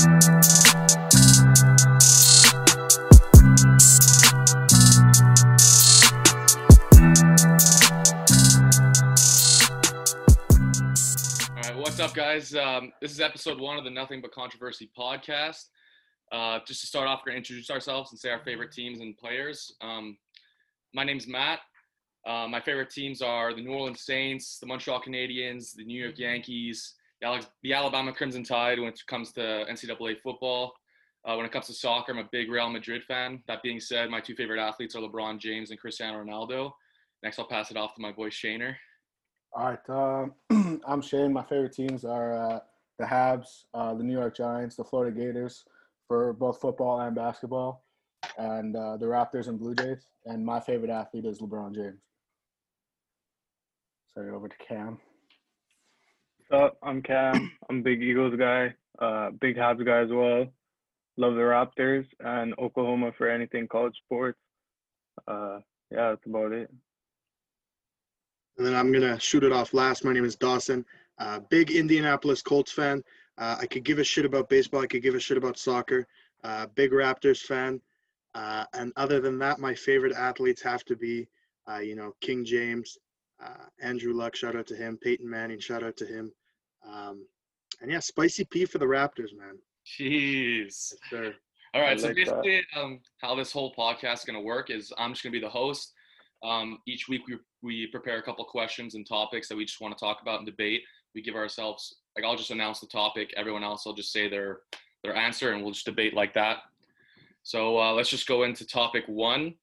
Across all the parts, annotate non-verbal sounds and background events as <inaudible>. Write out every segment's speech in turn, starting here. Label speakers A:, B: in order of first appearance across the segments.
A: All right, what's up, guys? Um, this is episode one of the Nothing But Controversy podcast. Uh, just to start off, we're going to introduce ourselves and say our favorite teams and players. Um, my name's Matt. Uh, my favorite teams are the New Orleans Saints, the Montreal Canadiens, the New York Yankees, the, the Alabama Crimson Tide when it comes to NCAA football. Uh, when it comes to soccer, I'm a big Real Madrid fan. That being said, my two favorite athletes are LeBron James and Cristiano Ronaldo. Next, I'll pass it off to my boy Shaner.
B: All right, um, <clears throat> I'm Shane. My favorite teams are uh, the Habs, uh, the New York Giants, the Florida Gators for both football and basketball, and uh, the Raptors and Blue Jays. And my favorite athlete is LeBron James. Send it over to Cam.
C: Up? I'm Cam. I'm big Eagles guy, uh, big Habs guy as well. Love the Raptors and Oklahoma for anything college sports. Uh, yeah, that's about it.
D: And then I'm gonna shoot it off last. My name is Dawson. Uh, big Indianapolis Colts fan. Uh, I could give a shit about baseball. I could give a shit about soccer. Uh, big Raptors fan. Uh, and other than that, my favorite athletes have to be, uh, you know, King James, uh, Andrew Luck. Shout out to him. Peyton Manning. Shout out to him. Um, and yeah, Spicy P for the Raptors, man.
A: Jeez.
D: Yes.
A: All right,
C: I
A: so
C: like
A: basically, um, how this whole podcast is going to work is I'm just going to be the host. Um, each week we, we prepare a couple questions and topics that we just want to talk about and debate. We give ourselves like I'll just announce the topic. Everyone else will just say their their answer, and we'll just debate like that. So uh, let's just go into topic one.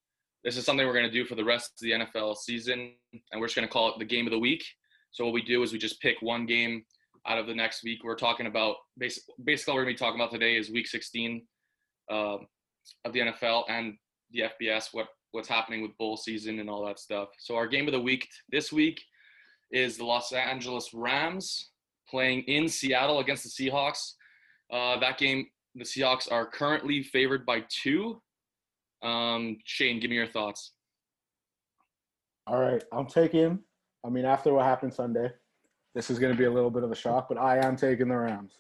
A: This is something we're going to do for the rest of the NFL season, and we're just going to call it the game of the week. So what we do is we just pick one game out of the next week. We're talking about basic, basically what we're going to be talking about today is Week 16 uh, of the NFL and the FBS. What what's happening with bowl season and all that stuff. So our game of the week this week is the Los Angeles Rams playing in Seattle against the Seahawks. Uh, that game, the Seahawks are currently favored by two. Um, Shane, give me your thoughts.
B: All right, I'm taking. I mean, after what happened Sunday, this is going to be a little bit of a shock, but I am taking the Rams.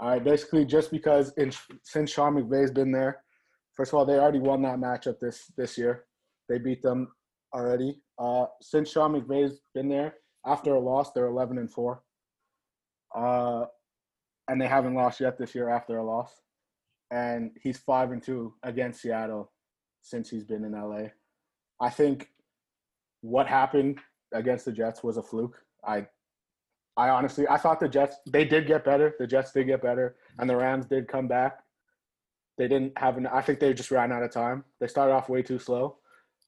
B: All right, basically just because in, since Sean McVay's been there, first of all, they already won that matchup this this year. They beat them already. Uh, since Sean McVay's been there, after a loss, they're 11 and four. Uh, and they haven't lost yet this year after a loss. And he's five and two against Seattle since he's been in LA. I think what happened against the Jets was a fluke. I I honestly I thought the Jets they did get better. The Jets did get better and the Rams did come back. They didn't have an I think they just ran out of time. They started off way too slow.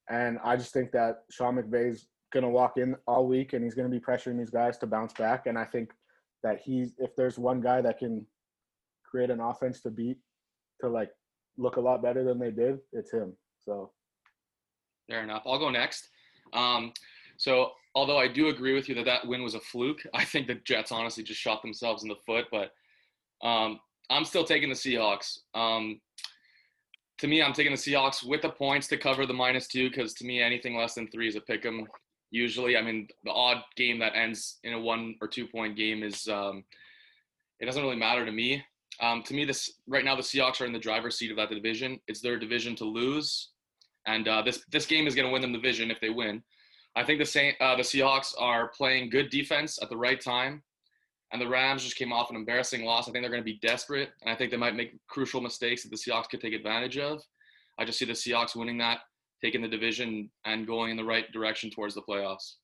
B: And I just think that Sean McVay's gonna walk in all week and he's gonna be pressuring these guys to bounce back. And I think that he's if there's one guy that can create an offense to beat to like look a lot better than they did, it's him. So
A: Fair enough. I'll go next. Um, so, although I do agree with you that that win was a fluke, <laughs> I think the Jets honestly just shot themselves in the foot. But um, I'm still taking the Seahawks. Um, to me, I'm taking the Seahawks with the points to cover the minus two because to me, anything less than three is a pick 'em. Usually, I mean, the odd game that ends in a one or two point game is um, it doesn't really matter to me. Um, to me, this right now the Seahawks are in the driver's seat of that division. It's their division to lose, and uh, this this game is going to win them the division if they win. I think the Saint, uh, the Seahawks are playing good defense at the right time, and the Rams just came off an embarrassing loss. I think they're going to be desperate, and I think they might make crucial mistakes that the Seahawks could take advantage of. I just see the Seahawks winning that, taking the division, and going in the right direction towards the playoffs.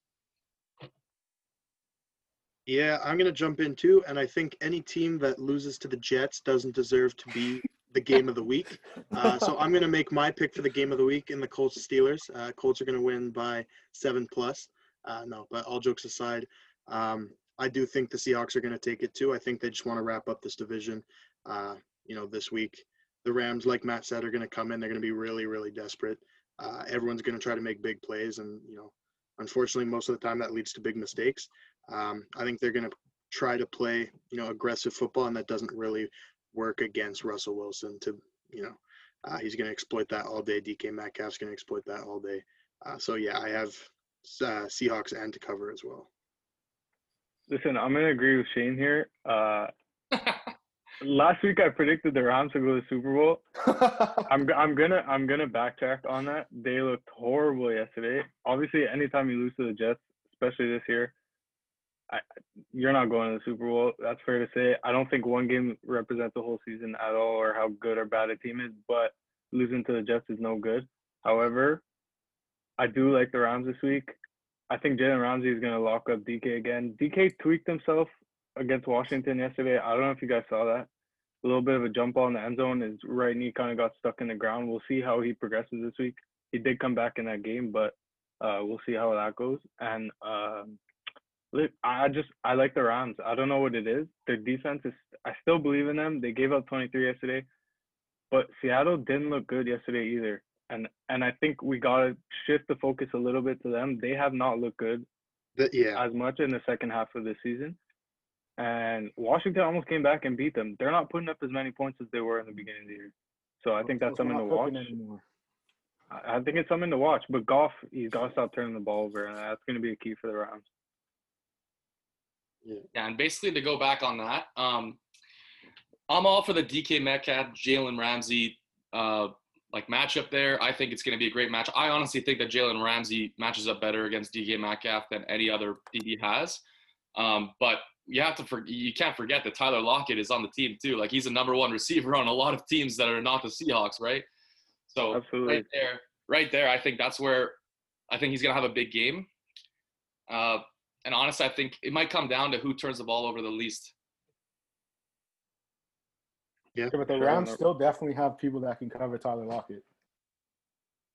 D: Yeah, I'm gonna jump in too, and I think any team that loses to the Jets doesn't deserve to be the game of the week. Uh, <laughs> so I'm gonna make my pick for the game of the week in the Colts Steelers. Uh, Colts are gonna win by seven plus. Uh, no, but all jokes aside, um, I do think the Seahawks are gonna take it too. I think they just want to wrap up this division. Uh, you know, this week. The Rams, like Matt said, are gonna come in. They're gonna be really, really desperate. Uh, everyone's gonna try to make big plays, and you know, unfortunately, most of the time that leads to big mistakes. Um, I think they're going to try to play, you know, aggressive football, and that doesn't really work against Russell Wilson. To you know, uh, he's going to exploit that all day. DK Metcalf's going to exploit that all day. Uh, so yeah, I have uh, Seahawks and to cover as well.
C: Listen, I'm gonna agree with Shane here. Uh, <laughs> last week I predicted the Rams to go to the Super Bowl. <laughs> I'm g- I'm gonna I'm gonna backtrack on that. They looked horrible yesterday. Obviously, anytime you lose to the Jets, especially this year, I, you're not going to the Super Bowl. That's fair to say. I don't think one game represents the whole season at all, or how good or bad a team is. But losing to the Jets is no good. However, I do like the Rams this week. I think Jalen Ramsey is going to lock up DK again. DK tweaked himself against Washington yesterday. I don't know if you guys saw that. A little bit of a jump ball in the end zone. His right knee kind of got stuck in the ground. We'll see how he progresses this week. He did come back in that game, but uh, we'll see how that goes. And um, I just I like the Rams. I don't know what it is. Their defense is. I still believe in them. They gave up 23 yesterday, but Seattle didn't look good yesterday either. And and I think we gotta shift the focus a little bit to them. They have not looked good
D: That- yeah.
C: as much in the second half of the season. And Washington almost came back and beat them. They're not putting up as many points as they were in the beginning of the year. So I think that's
B: It's
C: something to watch.
B: anymore.
C: I I think it's something to watch. But Goff, he's got to stop turning the ball over, and that's going to be a key for the Rams.
A: Yeah, and basically to go back on that, um, I'm all for the DK Metcalf, Jalen Ramsey, uh, like matchup there. I think it's going to be a great match. I honestly think that Jalen Ramsey matches up better against DK Metcalf than any other DB has. Um, but you have to for, you can't forget that Tyler Lockett is on the team too. Like he's a number one receiver on a lot of teams that are not the Seahawks, right? So
C: Absolutely.
A: right there, right there, I think that's where I think he's gonna have a big game. Uh, and honestly, I think it might come down to who turns the ball over the least.
B: Yeah, but the
C: Sure,
B: Rams still definitely have people that can cover Tyler Lockett.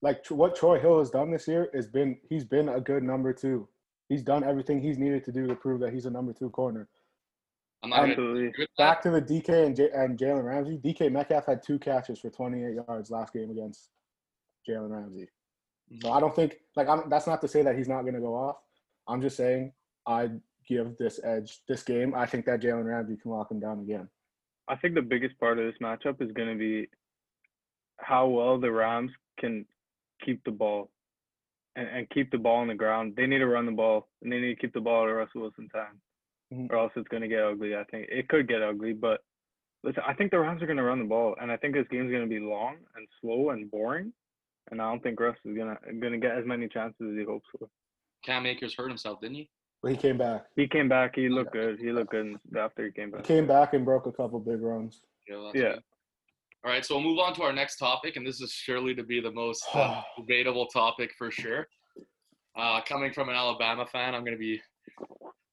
B: Like what Troy Hill has done this year has been he's been a good number two. He's done everything he's needed to do to prove that he's a number two corner.
A: I'm not
C: Absolutely.
A: agree with that.
B: Back to the DK and, J- and Jalen Ramsey. DK Metcalf had two catches for 28 yards last game against Jalen Ramsey. So mm-hmm. I don't think like I'm, that's not to say that he's not going to go off. I'm just saying I give this edge this game. I think that Jalen Ramsey can lock him down again.
C: I think the biggest part of this matchup is going to be how well the Rams can keep the ball and, and keep the ball on the ground. They need to run the ball and they need to keep the ball at Russell Wilson's hand,
B: Mhm.
C: or else it's going to get ugly. I think it could get ugly, but listen, I think the Rams are going to run the ball, and I think this game's going to be long and slow and boring. And I don't think Russ is gonna gonna get as many chances as he hopes for.
A: Cam Akers hurt himself, didn't he?
B: But he came back.
C: He came back. He looked good. He looked good after he came back.
B: He
C: back.
B: came back and broke a couple big runs.
A: Yeah.
C: Yeah.
A: All right, so we'll move on to our next topic, and this is surely to be the most uh, <sighs> debatable topic for sure. Uh, coming from an Alabama fan, I'm going to be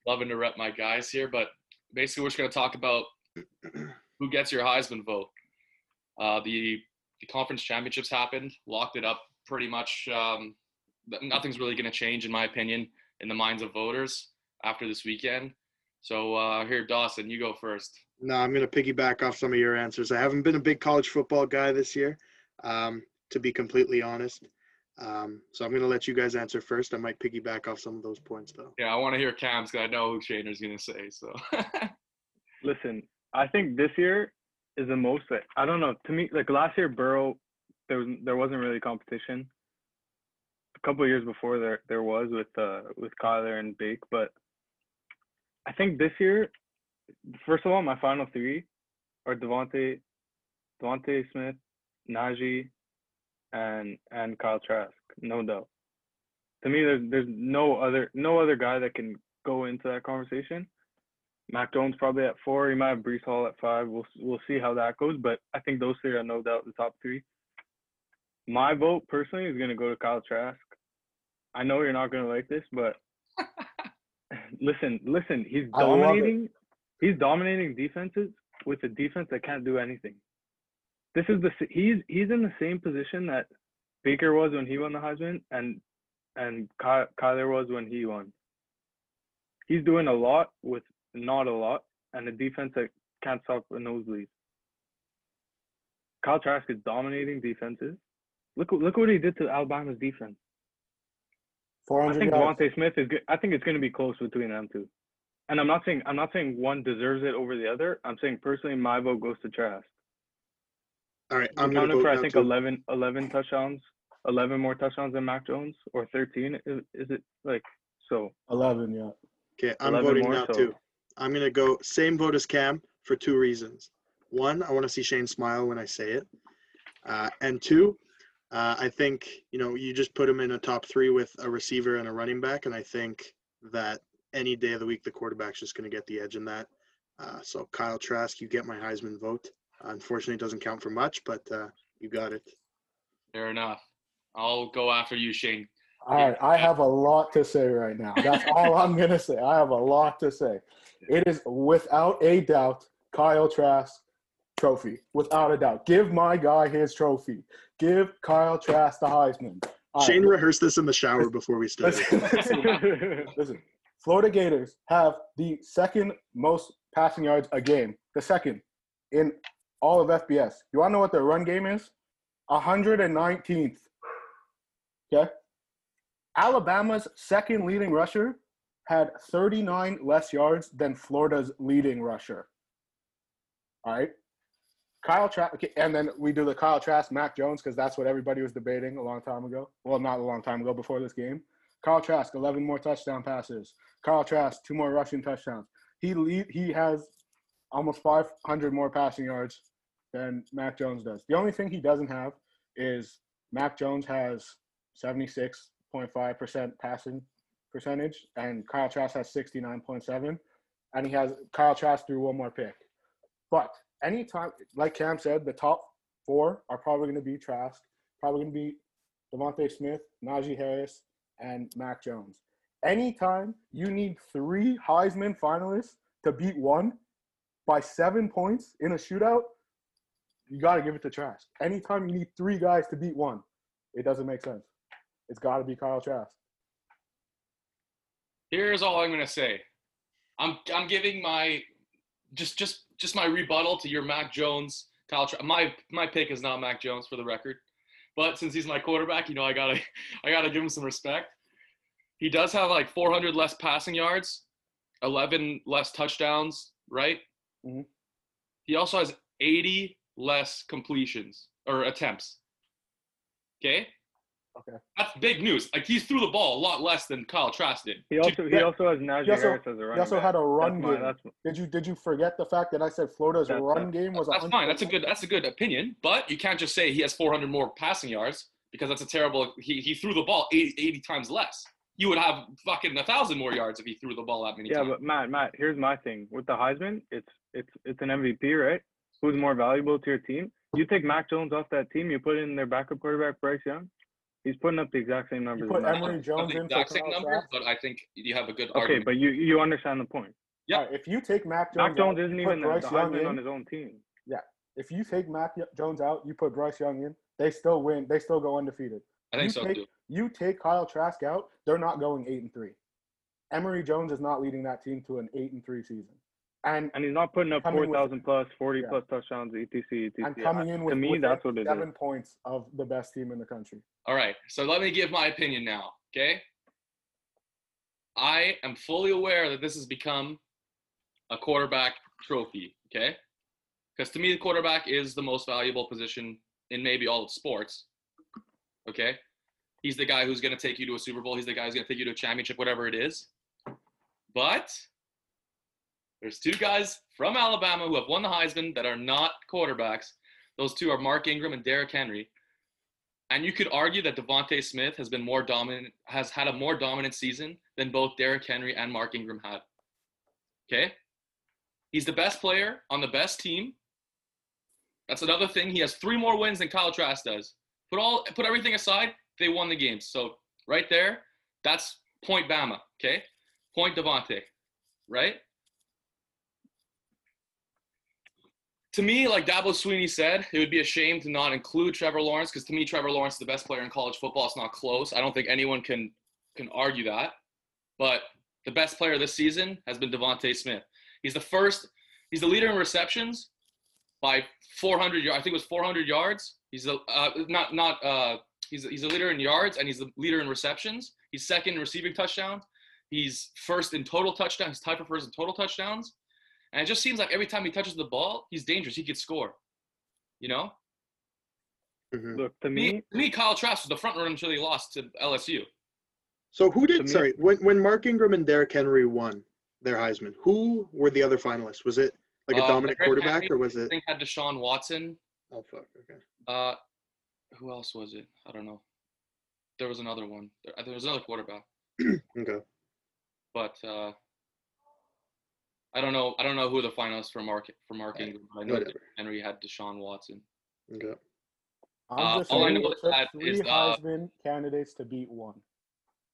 A: loving to rep my guys here, but basically, we're just going to talk about <clears throat> who gets your Heisman vote. Uh, the the conference championships happened, locked it up pretty much. Um, nothing's really going to change, in my opinion, in the minds of voters after this weekend. So uh, here, Dawson, you go first.
D: No, I'm going to piggyback off some of your answers. I haven't been a big college football guy this year, um, to be completely honest. Um, so I'm going to let you guys answer first. I might piggyback off some of those points, though.
A: Yeah, I want to hear Cam's because I know who Shainer's going to say. So <laughs>
C: Listen, I think this year is the most. I don't know. To me, like last year, Burrow, there was there wasn't really competition. A couple years before there there was with uh with Kyler and Bake, but I think this year, first of all, my final three are DeVonta, DeVonta Smith, Najee, and and Kyle Trask, no doubt. To me, there's there's no other no other guy that can go into that conversation. Mac Jones probably at four. He might have Breece Hall at five. We'll we'll see how that goes, but I think those three are no doubt the top three. My vote personally is gonna go to Kyle Trask. I know you're not gonna like this, but <laughs> listen, listen. He's
B: I love it.
C: dominating. He's dominating defenses with a defense that can't do anything. This is the he's he's in the same position that Baker was when he won the Heisman, and and Ky- Kyler was when he won. He's doing a lot with not a lot, and a defense that can't stop a nosebleed. Kyle Trask is dominating defenses. Look look what he did to Alabama's defense. I think. DeVonta Smith is good. I think it's going to be close between them two. And I'm not saying I'm not saying one deserves it over the other. I'm saying personally, my vote goes to Trask.
D: All right,
C: I'm
D: I'm going to
C: counting for I think
D: too.
C: 11, 11 touchdowns, 11 more touchdowns than Mac Jones, or 13. Is, is it like so?
B: 11, yeah.
D: Okay, I'm voting
C: more,
D: now
C: so-
D: too. I'm going to go same vote as Cam for two reasons. one, I want to see Shane smile when I say it, uh, and two, uh, I think you know you just put him in a top three with a receiver and a running back, and I think that any day of the week the quarterback's just going to get the edge in that. Uh, so Kyle Trask, you get my Heisman vote. unfortunately, it doesn't count for much, but uh, you got it.
A: Fair enough. I'll go after you, Shane.
B: All right, I have a lot to say right now. That's all I'm gonna say. I have a lot to say. <laughs> It is without a doubt Kyle Trask trophy, without a doubt. Give my guy his trophy. Give Kyle Trask the Heisman. All
D: Shane
B: right,
D: rehearsed this in the shower before we started.
B: listen, listen, listen. Florida Gators have the second most passing yards a game. The second in all of FBS. You want to know what their run game is? 119th. Okay. Alabama's second leading rusher had 39 less yards than Florida's leading rusher. All right. Kyle Trask, okay, and then we do the Kyle Trask, Mac Jones, because that's what everybody was debating a long time ago. Well, not a long time ago before this game. Kyle Trask, 11 more touchdown passes. Kyle Trask, two more rushing touchdowns. He lead, he has almost 500 more passing yards than Mac Jones does. The only thing he doesn't have is Mac Jones has 76.5% passing percentage, and Kyle Trask has 69.7, and he has Kyle Trask threw one more pick. But anytime, like Cam said, the top four are probably going to be Trask, probably going to be DeVonta Smith, Najee Harris, and Mac Jones. Anytime you need three Heisman finalists to beat one by seven points in a shootout, you got to give it to Trask. Anytime you need three guys to beat one, it doesn't make sense. It's got to be Kyle Trask.
A: Here's all I'm gonna say. I'm I'm giving my just just just my rebuttal to your Mac Jones, Kyle. Tra- my my pick is not Mac Jones for the record, but since he's my quarterback, you know I gotta <laughs> I gotta give him some respect. He does have like 400 less passing yards, 11 less touchdowns, right?
B: Mhm.
A: He also has 80 less completions or attempts. Okay.
B: Okay.
A: That's big news. Like he threw the ball a lot less than Kyle Trask did.
C: He also he
B: Yeah.
C: also has Najee
B: He also-
C: Harris as a running
B: He also
C: back.
B: had a run
C: That's my-
B: game.
C: that's
B: Did you did you forget the fact that I said Florida's
C: That's
B: run
C: a-
B: game was
A: That's fine. That's a good. That's a good opinion. But you can't just say he has 400 more passing yards because that's a terrible. He, he threw the ball 80, 80 times less. You would have fucking a thousand more yards if he threw the ball that many
C: Yeah,
A: times.
C: but Matt, Matt, here's my thing with the Heisman. It's it's it's an MVP, right? Who's more valuable to your team? You take Mac Jones off that team, you put in their backup quarterback Bryce Young. He's putting up the exact same numbers.
B: You put
C: as Mac
B: Emory
C: Jones.
B: Jones
A: the
B: in
A: exact same
B: Kyle
A: numbers, but I think you have a good
C: Okay,
A: argument.
C: but you you understand the point.
A: Yeah.
B: All right, if you take Mac Jones,
C: Mac Jones
B: out,
C: isn't
B: you put
C: even
B: Bryce
C: the
B: Young in,
C: on his own team. Yeah.
B: if you take Mac Jones out, you put Bryce Young in, they still win. They still go undefeated.
A: I think
B: you
A: so
B: take,
A: too.
B: You take Kyle Trask out, they're not going eight and three. Emory Jones is not leading that team to an eight and three season. And
C: And he's not putting up 4,000 plus, 40
B: Yeah.
C: plus touchdowns, etc. etc.
B: and coming in with,
C: to me,
B: within
C: that's what it is.
B: seven points of the best team in the country.
A: All right. So let me give my opinion now. Okay. I am fully aware that this has become a quarterback trophy. Okay. Because to me, the quarterback is the most valuable position in maybe all of sports. Okay. He's the guy who's going to take you to a Super Bowl. He's the guy who's going to take you to a championship, whatever it is. But there's two guys from Alabama who have won the Heisman that are not quarterbacks. Those two are Mark Ingram and Derrick Henry. And you could argue that DeVonta Smith has been more dominant, has had a more dominant season than both Derrick Henry and Mark Ingram had. Okay? He's the best player on the best team. That's another thing. He has three more wins than Kyle Trask does. Put all put everything aside, they won the game. So right there, that's point Bama. Okay? Point DeVonta. Right? To me, like Dabo Swinney said, it would be a shame to not include Trevor Lawrence because to me, Trevor Lawrence is the best player in college football. It's not close. I don't think anyone can can argue that. But the best player this season has been DeVonta Smith. He's the first. He's the leader in receptions by 400 yards. I think it was 400 yards. He's the uh, not not uh, he's he's a leader in yards and he's the leader in receptions. He's second in receiving touchdowns. He's first in total touchdowns. He's tied for first in total touchdowns. And it just seems like every time he touches the ball, he's dangerous. He could score. You know?
D: Mhm.
C: Look, to
A: Me,
C: me,
A: to me Kyle Trask was the front runner until he lost to LSU.
D: So who did?
C: me-
D: Sorry, when when Mark Ingram and Derrick Henry won their Heisman, who were the other finalists? Was it Like a
A: Uh,
D: dominant
A: Derrick
D: quarterback,
A: Henry,
D: or was it?
A: I
D: it?
A: think had Deshaun Watson.
D: Oh fuck. Okay.
A: Uh, who else was it? I don't know. There was another one. There, there was another quarterback, <clears throat>
D: Okay.
A: but uh, I don't know. I don't know who the finalists for Mark for Mark
D: Right.
A: Ingram. I know that
D: Whatever.
A: Henry had Deshaun Watson.
D: Okay.
B: I'm
A: Uh, all I know
B: it
A: is
B: took
A: that
B: three
A: is, uh,
B: Heisman candidates to beat one.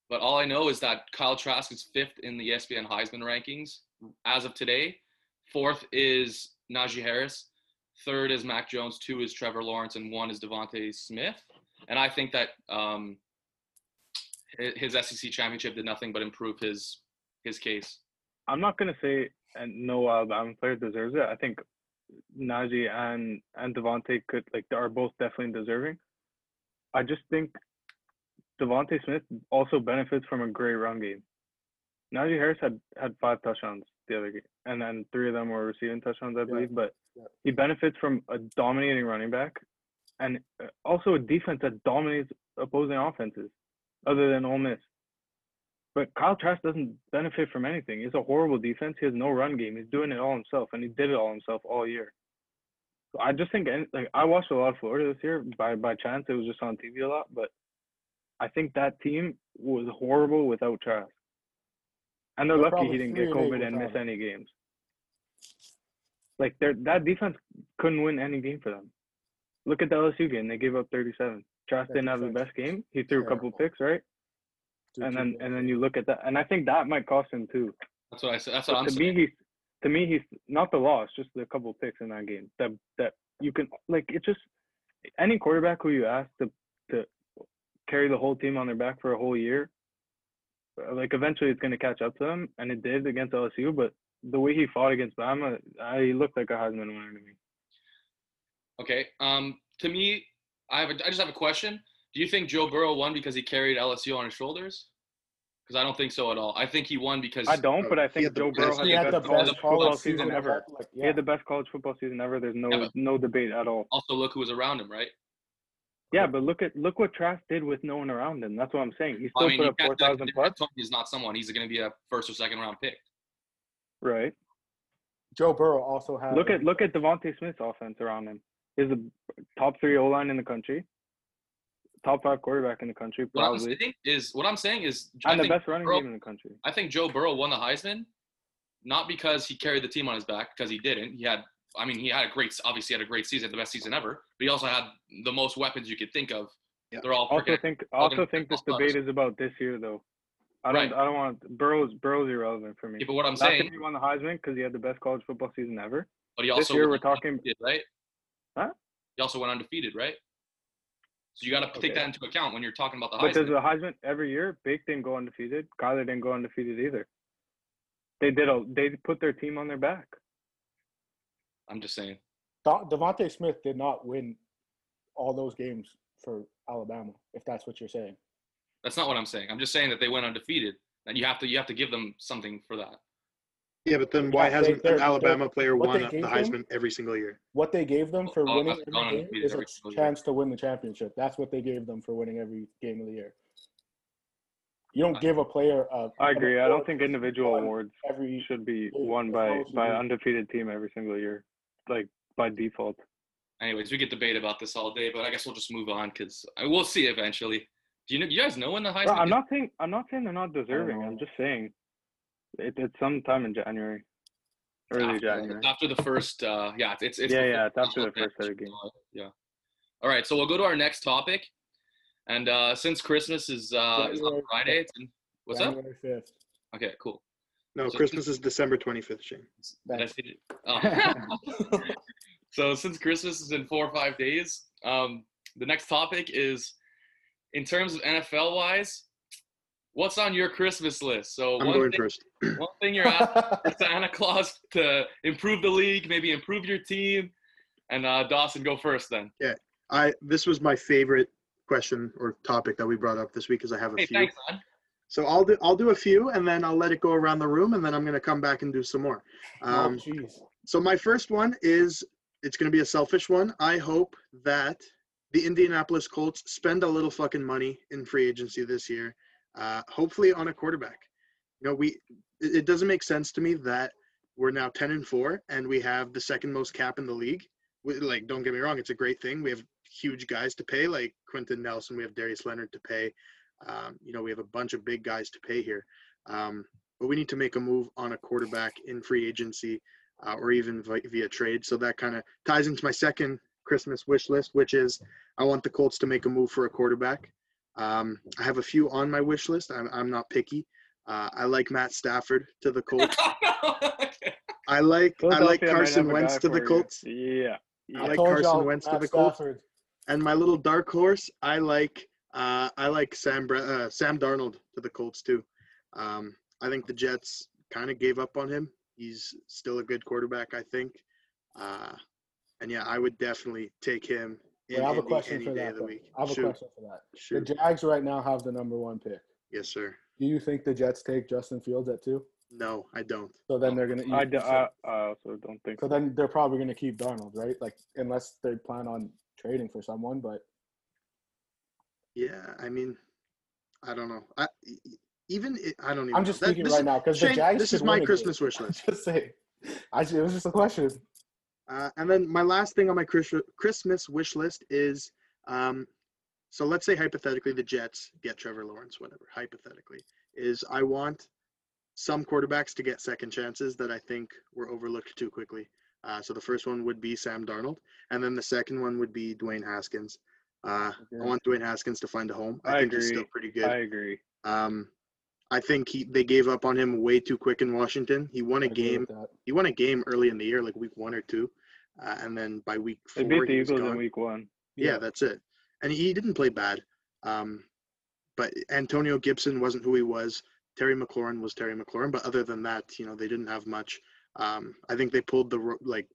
A: But all I know is that Kyle Trask is fifth in the ESPN Heisman rankings as of today. Fourth is Najee Harris. Third is Mac Jones. Two is Trevor Lawrence, and one is DeVonta Smith. And I think that um, his SEC championship did nothing but improve his his case.
C: I'm not gonna say and no Alabama player deserves it. I think Najee and and DeVonta could like are both definitely deserving. I just think DeVonta Smith also benefits from a great run game. Najee Harris had had five touchdowns the other game, and then three of them were receiving touchdowns, I
B: Yeah.
C: believe. But
B: Yeah.
C: he benefits from a dominating running back, and uh, also a defense that dominates opposing offenses, other than Ole Miss. But Kyle Trask doesn't benefit from anything. It's a horrible defense. He has no run game. He's doing it all himself, and he did it all himself all year. So I just think, like, I watched a lot of Florida this year by by chance. It was just on TV a lot, but I think that team was horrible without Trask. And they're
B: They're
C: lucky he didn't get COVID and miss
B: him.
C: any games. Like, their that defense couldn't win any game for them. Look at the LSU game; they gave up 37. Trask didn't have the best game. He threw a couple picks, right?
B: Dude,
C: and then and then you look at that, and I think that might cost him too.
A: That's what I said. That's what
C: But
A: I'm
C: to
A: saying.
C: me, he's to me he's not the loss, just the couple picks in that game. That that you can like it just any quarterback who you ask to to carry the whole team on their back for a whole year, uh, like eventually it's going to catch up to them, and it did against LSU. But the way he fought against Bama, I, he looked like a Heisman winner to me.
A: Okay. Um. To me, I have. A, I just have a question. Do you think Joe Burrow won because he carried LSU on his shoulders? Because I don't think so at all. I think he won because
C: I don't, but I think Joe Burrow
D: best-
C: had
B: he
C: the
B: had the
C: best
A: best
C: college football season
B: season
C: ever.
B: ever. Like,
C: He had the best college football season ever. There's no
A: Yeah,
C: no debate at all.
A: also look who was around him, right?
C: Yeah, but look at look what Trask did with no one around him. That's what I'm saying. He
A: I
C: still
A: mean,
C: put
A: you
C: up
A: can't
C: four
A: say
C: thousand plus,
A: Toney is not someone. He's going to be a first or second round pick.
C: right?
B: Joe Burrow also had.
C: Look at look at DeVonta Smith's offense around him. He's a top three O line in the country, top five quarterback in the country,
A: What I'm saying is, what I'm saying is, I
C: and the
A: think,
C: best running
A: Burrow-
C: game in the country.
A: I think Joe Burrow won the Heisman, not because he carried the team on his back, because he didn't. He had, I mean, he had a great, obviously had a great season, the best season ever. But he also had the most weapons you could think of.
D: Yeah.
A: They're all
C: Also think also think this debate
A: stars.
C: is about this year though. I don't
A: Right.
C: I don't want Burrow's Burrow's irrelevant for me.
A: Yeah, but what I'm
C: Not
A: saying,
C: that he won the Heisman because he had the best college football season ever.
A: but he also
C: this year
A: went
C: we're talking-
A: undefeated, right?
C: Huh?
A: He also went undefeated, right? So you got to
C: Okay.
A: take that into account when you're talking about the
C: But does
A: Heisman.
C: the Heisman every year? Bake didn't go undefeated. Kyler didn't go undefeated either. They did a they put their team on their back.
A: I'm just saying.
B: Da- DeVonta Smith did not win all those games for Alabama, if that's what you're saying.
A: That's not what I'm saying. I'm just saying that they went undefeated, and you have to you have to give them something for that.
D: Yeah, but then why hasn't
B: they're-
D: an Alabama
B: they're-
D: player
B: what
D: won the
B: gave them-
D: Heisman every single year?
B: What they gave them for
A: Oh,
B: winning
A: that's
B: every game is
A: every
B: a
A: single year.
B: chance to win the championship. That's what they gave them for winning every game of the year. You don't give a player a.
C: I agree. I don't think individual awards
B: every.
C: should be won by
B: how
C: by
B: be.
C: undefeated team every single year, like by default.
A: Anyways, we could debate about this all day, but I guess we'll just move on because uh, we'll see eventually. Do you know? You guys know when the Heisman?
C: Bro, I'm not saying I'm not saying they're not deserving. I'm just saying it, it's sometime in January, early
A: after,
C: January.
A: after the first. Uh, yeah, it's it's, it's
C: Yeah, yeah, it's after the first set of games.
A: Yeah. All right, so we'll go to our next topic, and uh, since Christmas is uh, is on Friday, it's in, what's up?
B: January 5th.
A: Okay, cool.
D: No,
A: So-
D: Christmas is December 25th, Shane.
A: Did I? Oh. <laughs> so since Christmas is in four or five days, um, the next topic is, in terms of NFL wise, what's on your Christmas list? So
D: I'm
A: one
D: going
A: thing,
D: first.
A: one <clears throat> thing you're asking Santa Claus to improve the league, maybe improve your team, and uh, Dawson go first then.
D: Yeah, I this was my favorite question or topic that we brought up this week because I have a
A: Hey,
D: few.
A: thanks, man.
D: So I'll do I'll do a few and then I'll let it go around the room and then I'm gonna come back and do some more.
B: oh,
D: Um,
B: jeez.
D: so my first one is it's gonna be a selfish one. I hope that the Indianapolis Colts spend a little fucking money in free agency this year. Uh, hopefully on a quarterback. You know, we it, doesn't make sense to me that we're now 10 and 4 and we have the second most cap in the league. We, like don't get me wrong it's a great thing. We have huge guys to pay like Quenton Nelson we have darius leonard to pay. Um, you know we have a bunch of big guys to pay here. Um, but we need to make a move on a quarterback in free agency uh, or even via, via trade. So that kind of ties into my second christmas wish list which is i want the colts to make a move for a quarterback um, i have a few on my wish list i'm, I'm not picky uh, i like matt stafford to the <laughs> colts
A: Okay.
D: I like I like Carson Wentz to the
C: for you.
D: Colts,
C: Yeah.
D: I
B: I
D: like Carson
B: y'all
D: Wentz to the Colts.
B: Stafford.
D: and my little dark horse, I like uh, I like Sam Bre- uh, Sam Darnold to the Colts too. Um, I think the Jets kind of gave up on him. He's still a good quarterback, I think. Uh, and yeah, I would definitely take him in
B: Wait, I have a question for that.
D: of the
B: though.
D: week.
B: I have a question for that.
D: shoot.
B: The Jags right now have the number one pick.
D: Yes, sir.
B: Do you think the Jets take Justin Fields at two?
D: No, I don't.
B: So then they're gonna. Eat-
C: d-
B: so,
C: I, I also don't think
B: so then they're probably gonna keep Darnold, right? Like unless they plan on trading for someone, but
D: Yeah, I mean, I don't know. I even it, I don't even.
B: I'm just
D: That-
B: thinking
D: this
B: right
D: is-
B: now because the Jags.
D: this is my Christmas
B: game.
D: wish list. <laughs>
B: Just say, I ju- it was just a question.
D: Uh, and then my last thing on my Christmas wish list is, um, so let's say hypothetically the Jets get Trevor Lawrence, whatever. Hypothetically, is I want some quarterbacks to get second chances that I think were overlooked too quickly. Uh, so the first one would be Sam Darnold, and then the second one would be Dwayne Haskins. Uh, I want Dwayne Haskins to find a home. I,
C: I
D: think he's still
C: agree.
D: pretty good.
C: I agree.
D: Um, I think he they gave up on him way too quick in Washington. He won a
B: I agree
D: game. He won a game early in the year, like week one or two, uh, and then by week
C: They
D: four,
C: beat the
D: he was
C: Eagles in week one.
D: Yeah, that's it. And he didn't play bad. Um, but Antonio Gibson wasn't who he was. Terry McLaurin was Terry McLaurin. But other than that, you know, they didn't have much. Um, I think they pulled the like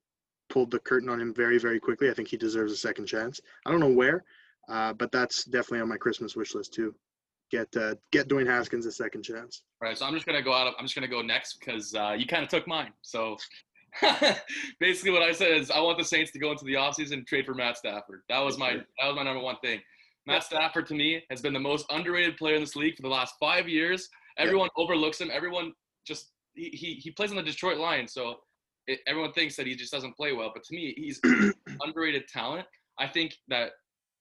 D: pulled the curtain on him very very quickly. I think he deserves a second chance. I don't know where, uh, but that's definitely on my Christmas wish list too. Get uh, get Dwayne Haskins a second chance.
A: Right, so I'm just gonna go out. Of, I'm just gonna go next because uh, you kind of took mine. So <laughs> basically, what I said is I want the Saints to go into the offseason and trade for Matt Stafford. That was my that was my number one thing. Matt Stafford to me has been the most underrated player in this league for the last five years. Everyone overlooks him. Everyone just he he, he plays on the Detroit Lions, so it, everyone thinks that he just doesn't play well. But to me, he's <clears throat> underrated talent. I think that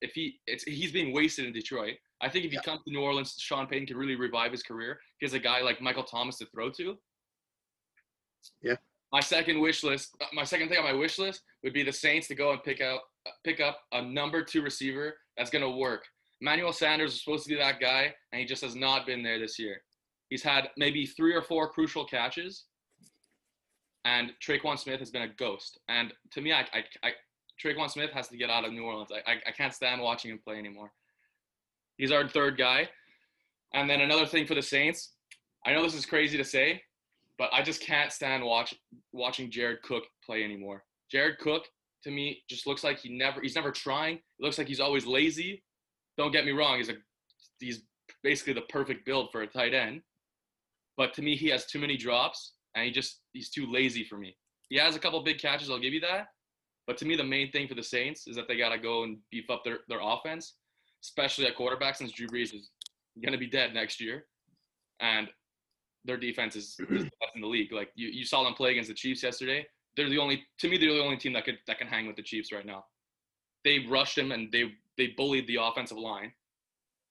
A: if he it's he's being wasted in Detroit. I think if he
D: Yeah.
A: comes to New Orleans, Sean Payton can really revive his career. He has a guy like Michael Thomas to throw to.
D: Yeah.
A: My second wish list, uh, my second thing on my wish list would be the Saints to go and pick out pick up a number two receiver that's gonna work. Emmanuel Sanders is supposed to be that guy, and he just has not been there this year. He's had maybe three or four crucial catches, and Tre'Quan Smith has been a ghost. And to me, I, I, I Tre'Quan Smith has to get out of New Orleans. I, I, I can't stand watching him play anymore. He's our third guy. And then another thing for the Saints, I know this is crazy to say, but I just can't stand watch watching Jared Cook play anymore. Jared Cook to me just looks like he never he's never trying. It looks like he's always lazy. Don't get me wrong, he's a he's basically the perfect build for a tight end. But to me he has too many drops and he just he's too lazy for me. He has a couple big catches, I'll give you that. But to me the main thing for the Saints is that they got to go and beef up their their offense, especially at quarterback since Drew Brees is going to be dead next year. And their defense is, is the best in the league. Like you, you saw them play against the Chiefs yesterday. They're the only to me they're the only team that could that can hang with the Chiefs right now. They rushed him and they they bullied the offensive line,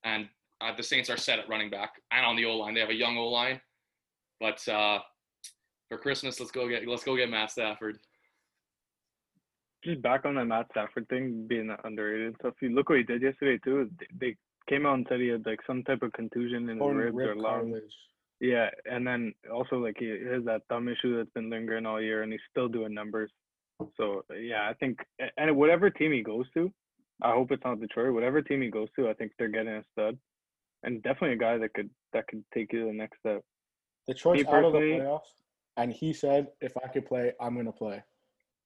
A: and uh, the Saints are set at running back and on the O line. They have a young O line, but uh, for Christmas let's go get let's go get Matt Stafford.
C: Just back on that Matt Stafford thing being underrated and stuff. You look what he did yesterday too. They, came out and said he had like some type of contusion in his ribs or
B: rib
C: lung.
B: cartilage.
C: Yeah, and then also like he has that thumb issue that's been lingering all year, and he's still doing numbers. So yeah, I think and whatever team he goes to, I hope it's not Detroit. Whatever team he goes to, I think they're getting a stud, and definitely a guy that could that could take you to the next step.
B: Detroit's out of the playoffs, and he said, "If I could play, I'm gonna play."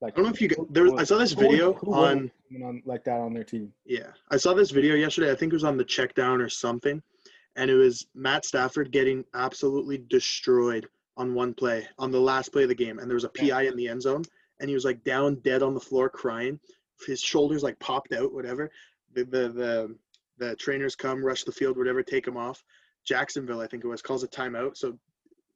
B: Like
D: I don't know if you
B: who-
D: there. I saw this video
B: who
D: on.
B: on like that on their team.
D: Yeah, I saw this video yesterday. I think it was on the check down or something, and it was Matt Stafford getting absolutely destroyed on one play on the last play of the game, and there was a PI in the end zone, and he was like down dead on the floor crying. His shoulders like popped out, whatever. The the the, the trainers come, rush the field, whatever, take him off. Jacksonville, I think it was, calls a timeout. So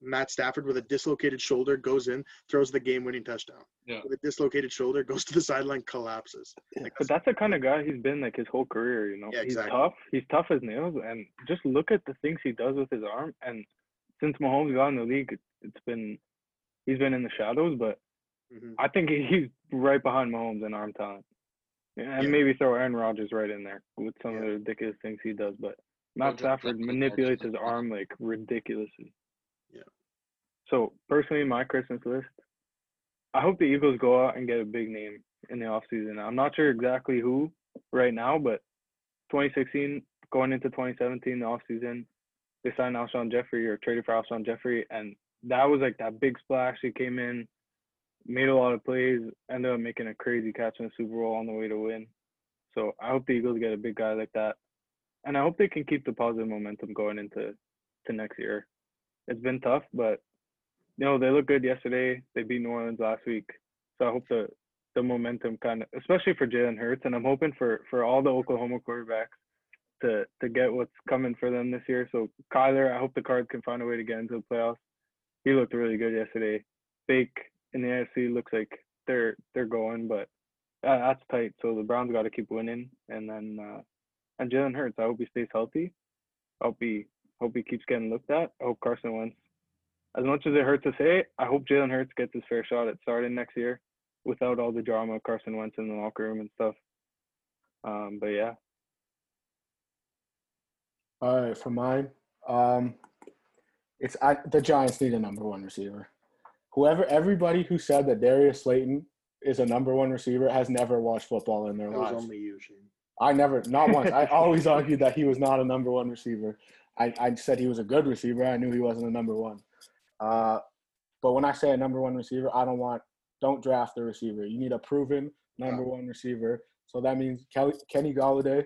D: Matt Stafford with a dislocated shoulder goes in, throws the game-winning touchdown.
A: Yeah.
D: With a dislocated shoulder, goes to the sideline, collapses. Like,
C: But that's the kind of guy he's been like his whole career, you know.
D: Yeah,
C: he's tough. He's tough as nails, and just look at the things he does with his arm. And since Mahomes got in the league, it- it's been he's been in the shadows, but
D: mhm.
C: I think he's right behind Mahomes in arm talent. And
D: Yeah.
C: maybe throw Aaron Rodgers right in there with some of the ridiculous things he does. But Matt
A: just-
C: Stafford manipulates his arm like ridiculously. So personally, my Christmas list, I hope the Eagles go out and get a big name in the offseason. I'm not sure exactly who right now, but 2016 going into 2017, the offseason, they signed Alshon Jeffery or traded for Alshon Jeffery, and that was like that big splash. He came in, made a lot of plays, ended up making a crazy catch in the Super Bowl on the way to win. So I hope the Eagles get a big guy like that, and I hope they can keep the positive momentum going into to next year. It's been tough, but know they look good yesterday. They beat New Orleans last week, so I hope the the momentum kind of, especially for Jalen Hurts, and I'm hoping for for all the Oklahoma quarterbacks to to get what's coming for them this year. So Kyler, I hope the Cards can find a way to get into the playoffs. He looked really good yesterday. Bake in the AFC looks like they're they're going, but uh, that's tight. So the Browns got to keep winning, and then uh, and Jalen Hurts, I hope he stays healthy. I hope he hope he keeps getting looked at. I hope Carson Wentz. As much as it hurts to say, it, I hope Jalen Hurts gets his fair shot at starting next year, without all the drama of Carson Wentz in the locker room and stuff. Um, but yeah,
B: All right, for mine, um, it's I, the Giants need a number one receiver. Whoever, everybody who said that Darius Slayton is a number one receiver has never watched football in their
D: That was only you, Shane.
B: I never, not once. I <laughs> always argued that he was not a number one receiver. I, I said he was a good receiver. I knew he wasn't a number one. Uh, but when I say a number one receiver, I don't want, don't draft a receiver. You need a proven number
D: Yeah.
B: one receiver. So that means Kelly, Kenny Golladay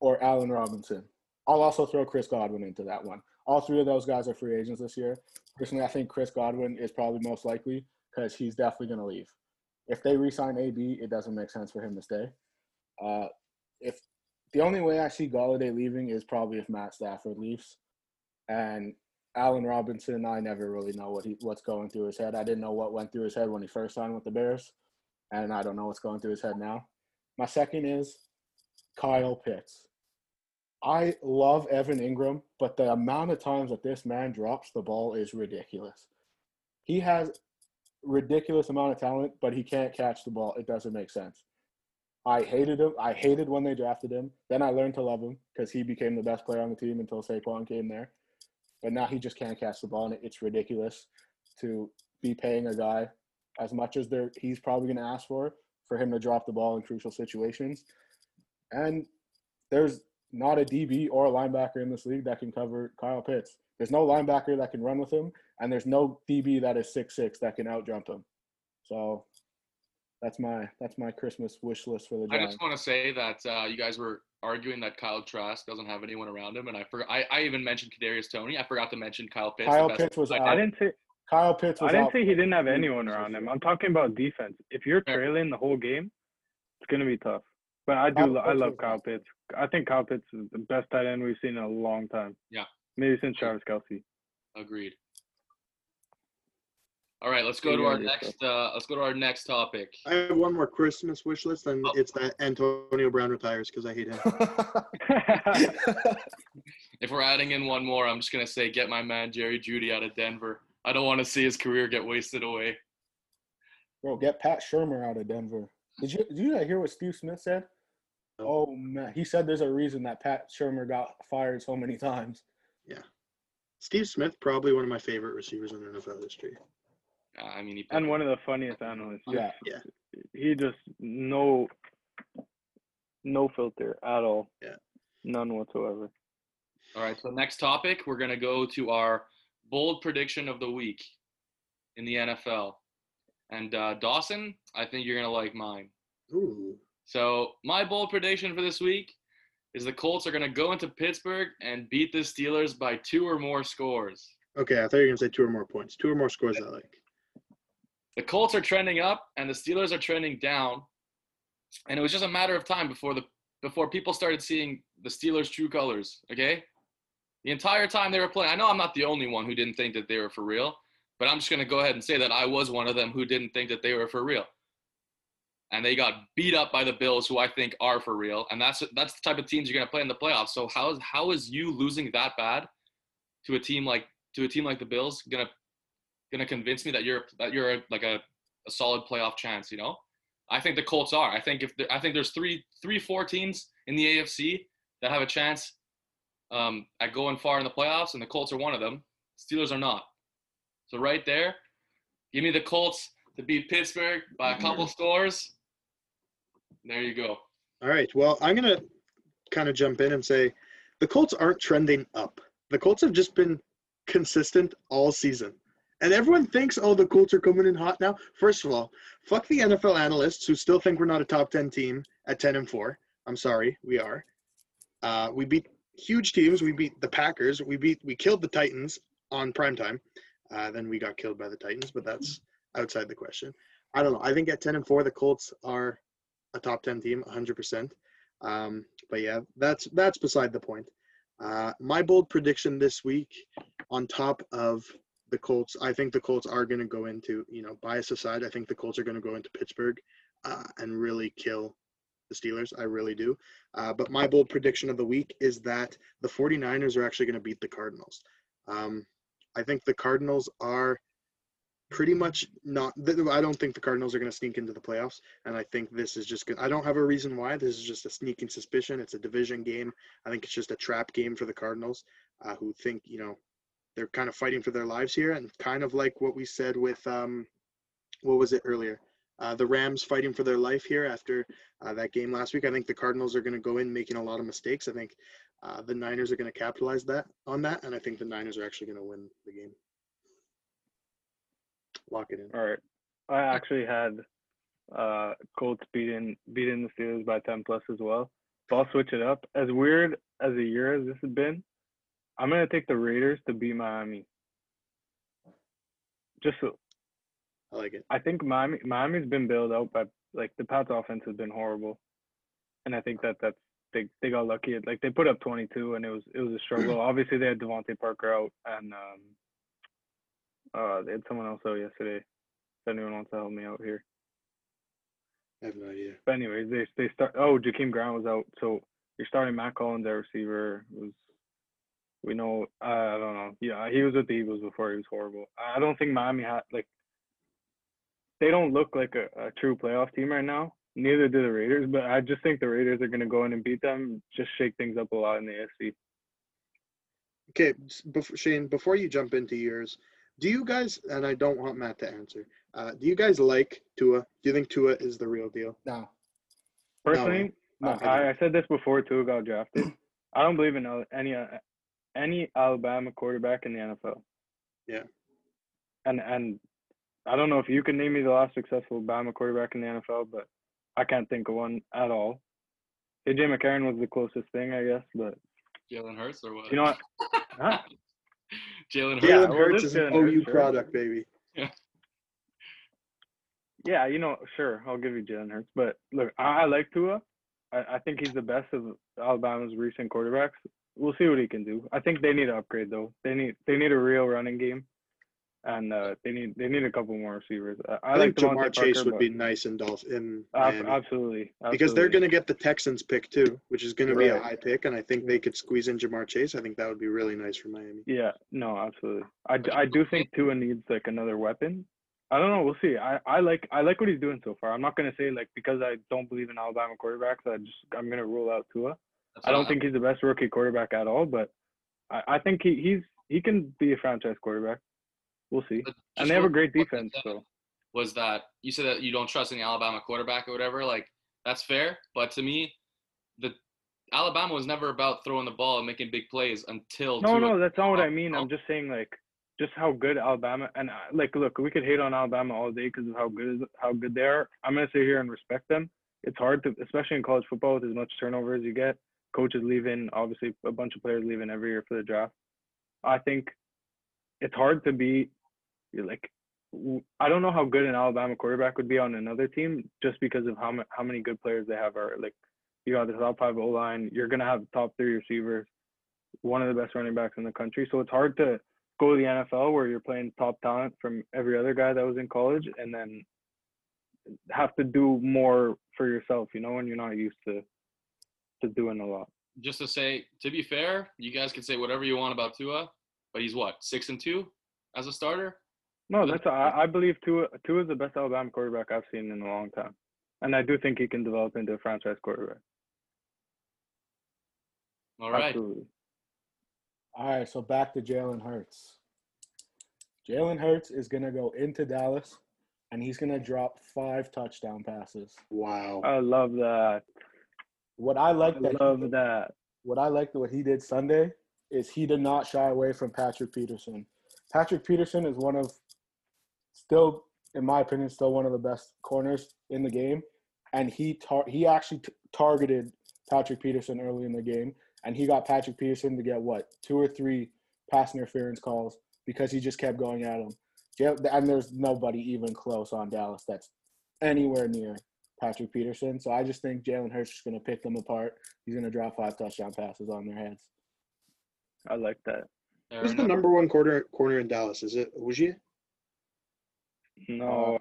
B: or Allen Robinson. I'll also throw Chris Godwin into that one. All three of those guys are free agents this year. Personally, I think Chris Godwin is probably most likely because he's definitely going to leave. If they re-sign AB, it doesn't make sense for him to stay. Uh, if the only way I see Galladay leaving is probably if Matt Stafford leaves, and Allen Robinson, I never really know what he what's going through his head. I didn't know what went through his head when he first signed with the Bears, and I don't know what's going through his head now. My second is Kyle Pitts. I love Evan Engram, but the amount of times that this man drops the ball is ridiculous. He has ridiculous amount of talent, but he can't catch the ball. It doesn't make sense. I hated him. I hated when they drafted him. Then I learned to love him because he became the best player on the team until Saquon came there. But now he just can't catch the ball, and it's ridiculous to be paying a guy as much as they're, he's probably going to ask for for him to drop the ball in crucial situations. And there's not a DB or a linebacker in this league that can cover Kyle Pitts. There's no linebacker that can run with him, and there's no DB that is six six that can outjump him. So that's my that's my Christmas wish list for the
A: I just want to say that uh, you guys were arguing that Kyle Trask doesn't have anyone around him, and I forgot. I, I even mentioned Kadarius Toney. I forgot to mention Kyle Pitts.
B: Kyle Pitts was
A: I-
B: out.
C: I didn't say
B: Kyle Pitts was
C: I didn't
B: out
C: say he didn't have anyone around him. I'm talking about defense. If you're trailing the whole game, it's gonna be tough. But I do.
B: Kyle
C: lo- I love Kyle. Pitts. I think Kyle Pitts is the best tight end we've seen in a long time.
A: Yeah.
C: Maybe since Travis Kelce.
A: Agreed. All right, let's go to our next. Uh, let's go to our next topic.
D: I have one more Christmas wish list, and
A: Oh.
D: it's that Antonio Brown retires because I hate him. <laughs> <laughs>
A: If we're adding in one more, I'm just gonna say, get my man Jerry Jeudy out of Denver. I don't want to see his career get wasted away.
B: Bro, get Pat Shurmur out of Denver. Did you did you hear what Steve Smith said?
D: No.
B: Oh man, he said there's a reason that Pat Shurmur got fired so many <laughs> times.
D: Yeah, Steve Smith, probably one of my favorite receivers in NFL history.
A: I mean, he
C: and one of the funniest analysts.
B: Yeah.
D: Yeah.
C: He just no no filter at all.
D: Yeah.
C: None whatsoever.
A: All right, so next topic, we're going to go to our bold prediction of the week in the NFL. And uh, Dawson, I think you're going to like mine.
D: Ooh.
A: So, my bold prediction for this week is the Colts are going to go into Pittsburgh and beat the Steelers by two or more scores.
D: Okay, I thought you were gonna say two or more points. Two or more scores I like.
A: The Colts are trending up and the Steelers are trending down. And it was just a matter of time before the before people started seeing the Steelers' true colors, okay? The entire time they were playing, I know I'm not the only one who didn't think that they were for real, but I'm just going to go ahead and say that I was one of them who didn't think that they were for real. And they got beat up by the Bills, who I think are for real. And that's that's the type of teams you're going to play in the playoffs. So how is how is you losing that bad to a team like to a team like the Bills going to going to convince me that you're that you're a, like a, a solid playoff chance? You know, I think the Colts are. I think if there, I think there's three three four teams in the AFC that have a chance um, at going far in the playoffs, and the Colts are one of them. Steelers are not. So right there, give me the Colts to beat Pittsburgh by a couple scores. There you go.
D: All right. Well, I'm gonna kind of jump in and say the Colts aren't trending up. The Colts have just been consistent all season. And everyone thinks, oh, the Colts are coming in hot now. First of all, fuck the NFL analysts who still think we're not a top 10 team at 10 and 4. I'm sorry, we are. Uh, we beat huge teams. We beat the Packers. We beat we killed the Titans on prime time. Uh, then we got killed by the Titans, but that's outside the question. I don't know. I think at 10 and 4, the Colts are a top 10 team, 100%. Um, but yeah, that's that's beside the point. Uh, my bold prediction this week, on top of the Colts, I think the Colts are going to go into, you know, bias aside, I think the Colts are going to go into Pittsburgh uh, and really kill the Steelers. I really do. Uh, but my bold prediction of the week is that the 49ers are actually going to beat the Cardinals. Um, I think the Cardinals are pretty much not. I don't think the Cardinals are going to sneak into the playoffs, and I think this is just good. I don't have a reason why. This is just a sneaking suspicion. It's a division game. I think it's just a trap game for the Cardinals, uh, who think you know they're kind of fighting for their lives here, and kind of like what we said with um, what was it earlier? Uh, the Rams fighting for their life here after uh, that game last week. I think the Cardinals are going to go in making a lot of mistakes. I think uh, the Niners are going to capitalize that on that, and I think the Niners are actually going to win the game. Lock it in.
C: All right. I actually had uh, Colts beating beating the Steelers by 10 plus as well. So I'll switch it up. As weird as a year as this has been, I'm gonna take the Raiders to beat Miami. Just so
D: I like it.
C: I think Miami Miami's been bailed out by like the Pats offense has been horrible, and I think that that's they they got lucky. Like they put up 22 and it was it was a struggle. <clears throat> Obviously they had DeVante Parker out and um uh they had someone else out yesterday. If anyone wants to help me out here.
D: I have no idea.
C: But anyways, they they start. Oh, Jakeem Grant was out, so you're starting Mack Hollins at receiver. Was we know? Uh, I don't know. Yeah, he was with the Eagles before. He was horrible. I don't think Miami had like. They don't look like a, a true playoff team right now. Neither do the Raiders, but I just think the Raiders are going to go in and beat them. Just shake things up a lot in the AFC.
D: Okay, before, Shane, before you jump into yours, do you guys? And I don't want Matt to answer. Uh, do you guys like Tua? Do you think Tua is the real deal?
B: No.
C: Personally,
D: No,
C: no, I, I said this before Tua got drafted. I don't believe in uh, any uh, any Alabama quarterback in the NFL.
D: Yeah.
C: And and I don't know if you can name me the last successful Alabama quarterback in the NFL, but I can't think of one at all. AJ McCarron was the closest thing, I guess, but
A: Jalen Hurts or what?
C: you know what? <laughs> Huh?
A: Jalen Hurts.
C: Yeah,
D: Jalen Hurts is an
C: Jalen Hurts,
D: OU
C: sure.
D: product, baby. <laughs>
C: Yeah, you know, sure, I'll give you Jalen Hurts. But look, I, I like Tua. I, I think he's the best of Alabama's recent quarterbacks. We'll see what he can do. I think they need to upgrade though. They need they need a real running game, and uh, they need they need a couple more receivers. I, I,
D: I, think Ja'Marr Chase would be nice in Dolph in
C: but-
D: Miami.
C: ab- absolutely,
D: because they're going to get the Texans pick too, which is going to be a high pick, and I think they could squeeze in Ja'Marr Chase. I think that would be really nice for Miami.
C: Yeah, no, absolutely. I, I do think Tua needs like another weapon. I don't know. We'll see. I, I like I like what he's doing so far. I'm not gonna say like because I don't believe in Alabama quarterbacks. I just I'm gonna rule out Tua. I don't think he's the best rookie quarterback at all, but I, I think he, he's he can be a franchise quarterback. We'll see. And they have a great defense, so
A: Was that you said that you don't trust any Alabama quarterback or whatever? Like that's fair, but to me, the Alabama was never about throwing the ball and making big plays until
C: no, no, that's not what I
A: Oh,
C: mean.
A: oh.
C: I'm just saying like just how good Alabama and uh, like look, we could hate on Alabama all day because of how good how good they are. I'm gonna sit here and respect them. It's hard to, especially in college football, with as much turnover as you get. Coaches leaving, obviously a bunch of players leaving every year for the draft. I think it's hard to be like I don't know how good an Alabama quarterback would be on another team just because of how how many good players they have are like you got the top five O line, you're gonna have top three receivers. one of the best running backs in the country. So it's hard to go to the NFL where you're playing top talent from every other guy that was in college and then have to do more for yourself, you know, when you're not used to to doing a lot.
A: Just to say, to be fair, you guys can say whatever you want about Tua, but he's what six and two as a starter.
C: No, that's I, I believe Tua Tua is the best Alabama quarterback I've seen in a long time, and I do think he can develop into a franchise quarterback.
A: All right.
C: Absolutely.
B: All right, so back to Jalen Hurts. Jalen Hurts is gonna go into Dallas, and he's gonna drop five touchdown passes.
D: Wow.
C: I love that.
B: What I like
C: I
B: that
C: love
B: did-
C: that.
B: what I liked what he did Sunday is he did not shy away from Patrick Peterson. Patrick Peterson is one of still, in my opinion, still one of the best corners in the game, and he tar- he actually t- targeted Patrick Peterson early in the game, and he got Patrick Peterson to get what two or three pass interference calls because he just kept going at him. And there's nobody even close on Dallas that's anywhere near Patrick Peterson. So I just think Jalen Hurts is going to pick them apart. He's going to drop five touchdown passes on their heads.
C: I like that.
A: Fair
D: Who's the number one corner corner in Dallas? Is it Uji?
C: No,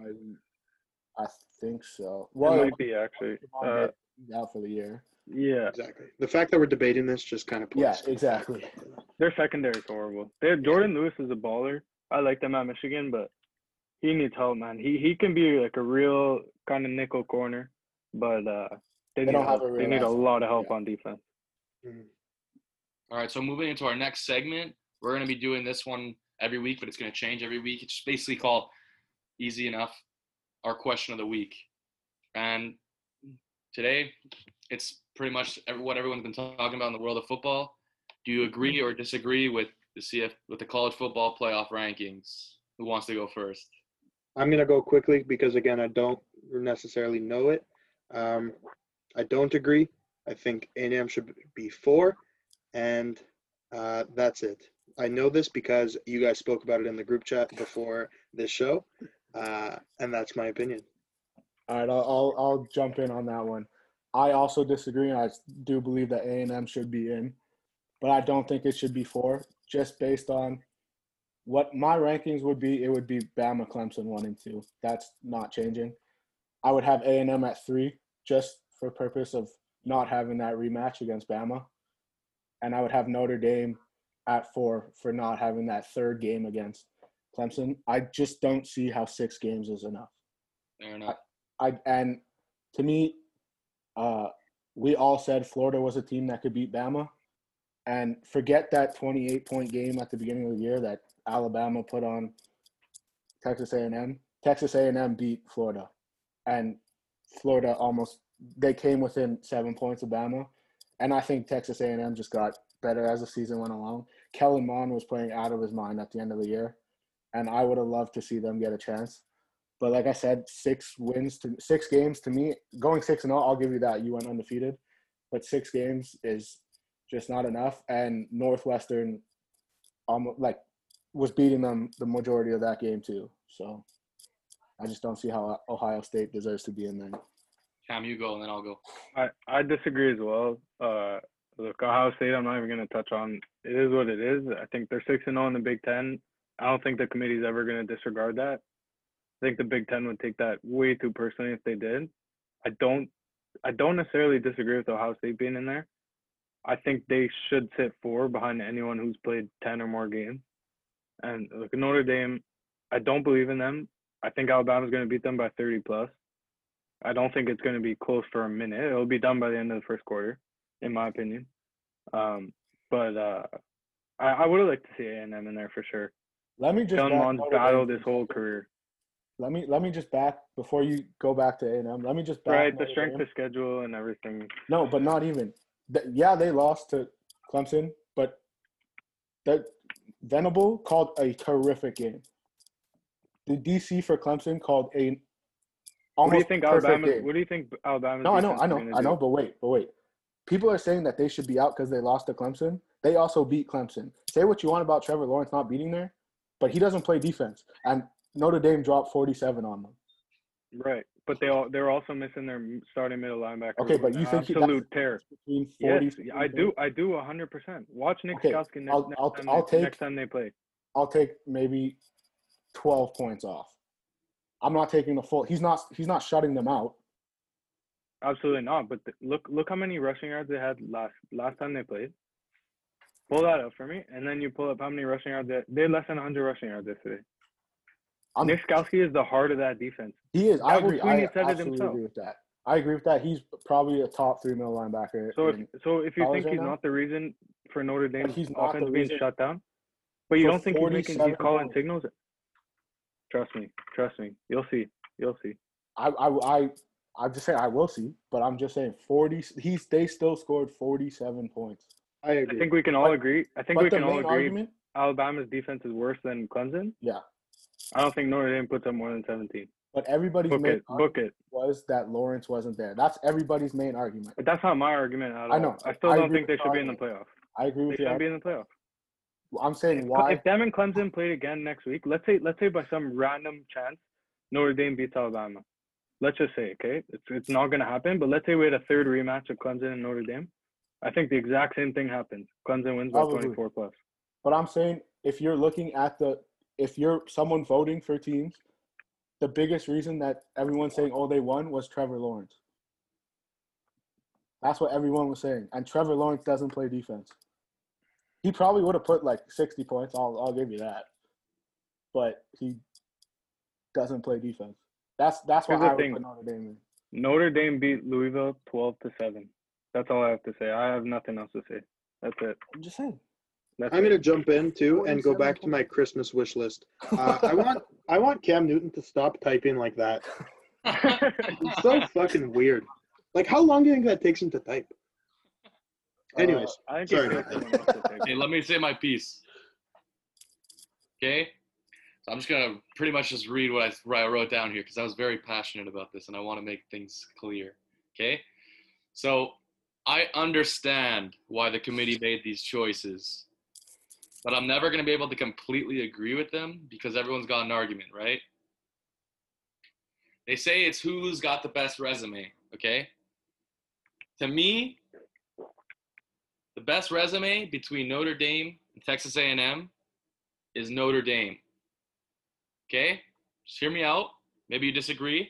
B: Uh, I think so.
C: it might be actually. Uh,
B: he's out for the year.
C: yeah,
D: Exactly. The fact that we're debating this just kind of
B: Yeah, exactly.
C: their secondary is horrible. They're, Jourdan Lewis is a baller. I like them at Michigan, but he needs help, man. He he can be like a real kind of nickel corner, but uh, they,
B: They
C: need
B: don't have
C: help.
B: a
C: they need a lot of help
B: yeah.
C: on defense.
D: Mhm.
A: All right, so moving into our next segment, we're going to be doing this one every week, but it's going to change every week. It's basically called Easy Enough, our question of the week. And today, it's pretty much what everyone's been talking about in the world of football. Do you agree or disagree with the CF with the college football playoff rankings? Who wants to go first?
D: I'm gonna go quickly because again, I don't necessarily know it. Um, I don't agree. I think A&M should be four, and uh, that's it. I know this because you guys spoke about it in the group chat before this show, uh, and that's my opinion.
B: All right, I'll, I'll I'll jump in on that one. I also disagree. and I do believe that A and M should be in, but I don't think it should be four. Just based on what my rankings would be, it would be Bama, Clemson one and two. That's not changing. I would have A and M at three, just for purpose of not having that rematch against Bama, and I would have Notre Dame at four for not having that third game against Clemson. I just don't see how six games is enough.
A: Fair enough.
B: I and to me, uh, we all said Florida was a team that could beat Bama, and forget that 28 point game at the beginning of the year that Alabama put on Texas A&M. Texas A&M beat Florida, and Florida almost they came within seven points of Bama, and I think Texas A&M just got better as the season went along. Kellen Mond was playing out of his mind at the end of the year, and I would have loved to see them get a chance. But like I said, six wins to six games to me, going six and all, I'll give you that. You went undefeated, but six games is just not enough. And Northwestern, almost like was beating them the majority of that game too. So I just don't see how Ohio State deserves to be in there.
A: Cam, you go, and then I'll go.
C: I, I disagree as well. Uh, look, Ohio State, I'm not even going to touch on. It is what it is. I think they're 6 and 0 in the Big Ten. I don't think the committee's ever going to disregard that. I think the Big Ten would take that way too personally if they did. I don't. I don't necessarily disagree with Ohio State being in there. I think they should sit four behind anyone who's played ten or more games. And look, Notre Dame, I don't believe in them. I think Alabama's going to beat them by 30 plus. I don't think it's going to be close for a minute. It'll be done by the end of the first quarter, in my opinion. Um, but uh, I, I would have liked to see A and M in there for sure.
B: Let me just
C: Kellen
B: back
C: Mond's
B: Notre
C: battled his whole career.
B: Let me let me just back before you go back to A and M. Let me just back
C: Right, the strength of schedule and everything.
B: No, but not even. Yeah, they lost to Clemson, but that Venable called a terrific game. The DC for Clemson called a
C: What
B: almost
C: do you think
B: perfect
C: Alabama?
B: game.
C: What do you think Alabama?
B: No, I know, I know, I know, but wait, but wait. People are saying that they should be out because they lost to Clemson. They also beat Clemson. Say what you want about Trevor Lawrence not beating there, but he doesn't play defense. And Notre Dame dropped 47 on them.
C: Right, but they all they're also missing their starting middle linebacker.
B: Okay, but you think
C: absolute tear?
B: Between
C: Yes,
B: 40
C: I do. I do 100. percent Watch Nick
B: Okay,
C: next,
B: I'll-
C: next,
B: I'll- I'll take-
C: next time they play.
B: I'll take maybe 12 points off. I'm not taking the full. He's not. He's not shutting them out.
C: Absolutely not. But look, look how many rushing yards they had last last time they played. Pull that up for me, and then you pull up how many rushing yards they, they had less than 100 rushing yards yesterday.
B: I'm,
C: Nick Skalski is the heart of that defense.
B: he is. I agree. I absolutely agree with that. I agree with that. He's probably a top three middle linebacker.
C: So if so, if you think
B: right
C: he's
B: now?
C: not the reason for Notre Dame's offense being shut down, but you don't think he's making he's
B: 47
C: calling signals. Trust me, trust me. You'll see. You'll see.
B: I, I, I, I'm just saying I will see, but I'm just saying 40. He's they still scored 47 points. I agree.
C: I think we can all
B: But-
C: agree. I think we can all agree.
B: argument,
C: Alabama's defense is worse than Clemson.
B: Yeah.
C: I don't think Notre Dame puts up more than 17.
B: but everybody's
C: Book
B: main
C: it. Book it.
B: was that Lawrence wasn't there. That's everybody's main argument.
C: But that's not my argument at all.
B: I know.
C: I still
B: I
C: don't think they
B: with
C: should be in the playoff.
B: I agree
C: They
B: with you.
C: shouldn't be in the playoff.
B: I'm saying why.
C: if them and Clemson played again next week, let's say let's say by some random chance Notre Dame beats Alabama. Let's just say, okay, it's it's not gonna happen. But let's say we had a third rematch of Clemson and Notre Dame. I think the exact same thing happens. Clemson wins by
B: Probably.
C: 24 plus.
B: But I'm saying if you're looking at the, if you're someone voting for teams, the biggest reason that everyone's saying, oh, they won was Trevor Lawrence. That's what everyone was saying. And Trevor Lawrence doesn't play defense. He probably would have put like 60 points. I'll, I'll give you that. But he doesn't play defense. That's that's why
C: Here's the
B: I would
C: thing.
B: put Notre Dame in.
C: Notre Dame beat Louisville 12 to seven. That's all I have to say. I have nothing else to say. That's it.
B: I'm just saying.
C: That's
D: I'm gonna jump in too and go back to my Christmas wish list. <laughs> Uh, I want I want Cam Newton to stop typing like that. <laughs> It's so fucking weird. Like, how long do you think that takes him to type? Anyways,
C: I think
D: Sorry
C: it's
D: about
C: someone else to take.
A: Okay, let me say my piece. Okay, so I'm just gonna pretty much just read what I what I wrote down here because I was very passionate about this and I want to make things clear. Okay, so I understand why the committee made these choices, but I'm never gonna be able to completely agree with them because everyone's got an argument, right? They say it's who's got the best resume. Okay, to me, the best resume between Notre Dame and Texas A&M is Notre Dame. Okay? Just hear me out. Maybe you disagree.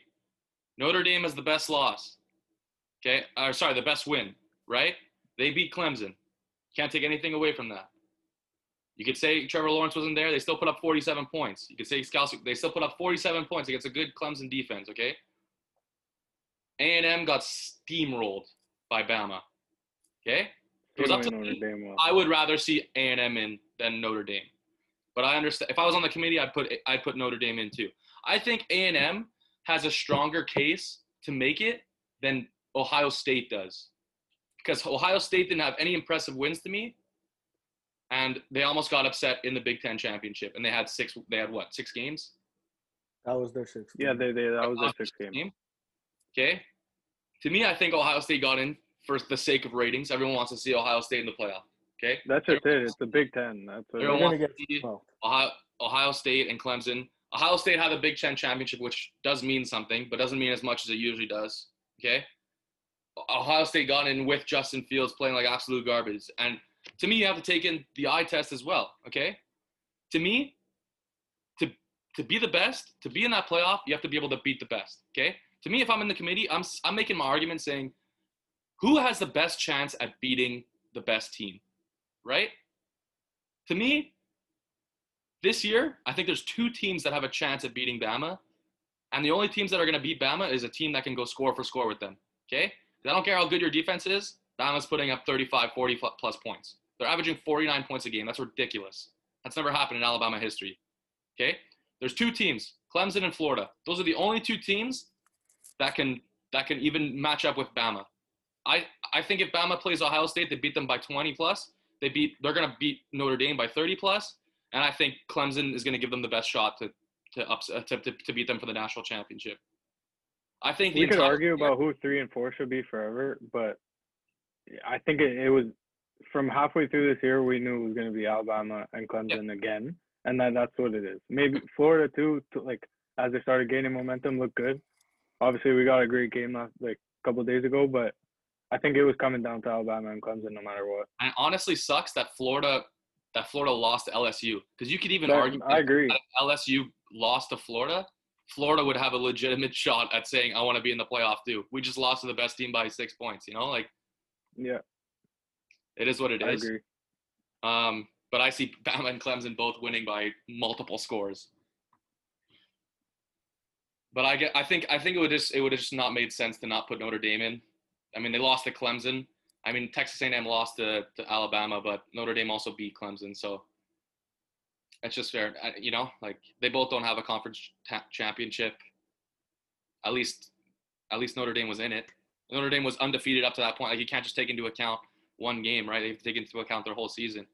A: Notre Dame is the best loss. Okay? Or sorry, the best win, right? They beat Clemson. Can't take anything away from that. You could say Trevor Lawrence wasn't there. They still put up 47 points. You could say Scouts, they still put up 47 points against a good Clemson defense, okay? A&M got steamrolled by Bama. Okay? It was up to
C: Notre
A: me.
C: Dame will.
A: I would rather see A and M in than Notre Dame. But I understand if I was on the committee, I'd put I'd put Notre Dame in too. I think A and M has a stronger case to make it than Ohio State does, because Ohio State didn't have any impressive wins to me, and they almost got upset in the Big Ten championship, and they had six. They had what six games?
B: That was their sixth.
C: Yeah, they, they that was their sixth
A: State
C: game.
A: Okay. To me, I think Ohio State got in for the sake of ratings. Everyone wants to see Ohio State in the playoff. Okay.
C: That's just it. It's the Big Ten. That's what
B: They're
A: Everyone
B: gonna
A: wants
B: get
A: to see
B: smoked.
A: Ohio, Ohio State and Clemson. Ohio State had the Big Ten championship, which does mean something, but doesn't mean as much as it usually does. Okay. Ohio State got in with Justin Fields playing like absolute garbage, and to me, you have to take in the eye test as well. Okay. To me, to to be the best, to be in that playoff, you have to be able to beat the best. Okay. To me, if I'm in the committee, I'm I'm making my argument saying, who has the best chance at beating the best team, right? To me, this year, I think there's two teams that have a chance at beating Bama. And the only teams that are going to beat Bama is a team that can go score for score with them. okay? I don't care how good your defense is. Bama's putting up 35, 40 plus points. They're averaging 49 points a game. That's ridiculous. That's never happened in Alabama history. Okay? There's two teams, Clemson and Florida. Those are the only two teams that can that can even match up with Bama. I I think if Bama plays Ohio State, they beat them by 20 plus. They beat they're going to beat Notre Dame by 30 plus, and I think Clemson is going to give them the best shot to to, ups, uh, to, to to beat them for the national championship. I think
C: we could argue about who three and four should be forever, but I think it, it was from halfway through this year we knew it was going to be Alabama and Clemson again, and that that's what it is. Maybe Florida too, to, like as they started gaining momentum, looked good, Obviously, we got a great game last like a couple of days ago, but I think it was coming down to Alabama and Clemson no matter what.
A: And it honestly sucks that Florida that Florida lost to LSU because you could even argue
C: I agree.
A: LSU lost to Florida, Florida would have a legitimate <laughs> shot at saying, "I want to be in the playoff too." We just lost to the best team by six points. You know, like
C: Yeah,
A: it is what it
C: I
A: is.
C: agree.
A: Um, but I see Bama and Clemson both winning by multiple scores. But I get, I think, I think it would just, it would have just not made sense to not put Notre Dame in. I mean, they lost to Clemson. I mean, Texas A&M lost to, to Alabama, but Notre Dame also beat Clemson, so that's just fair. I, you know, like they both don't have a conference ta- championship. At least, at least Notre Dame was in it. Notre Dame was undefeated up to that point. Like you can't just take into account one game, right? They have to take into account their whole season.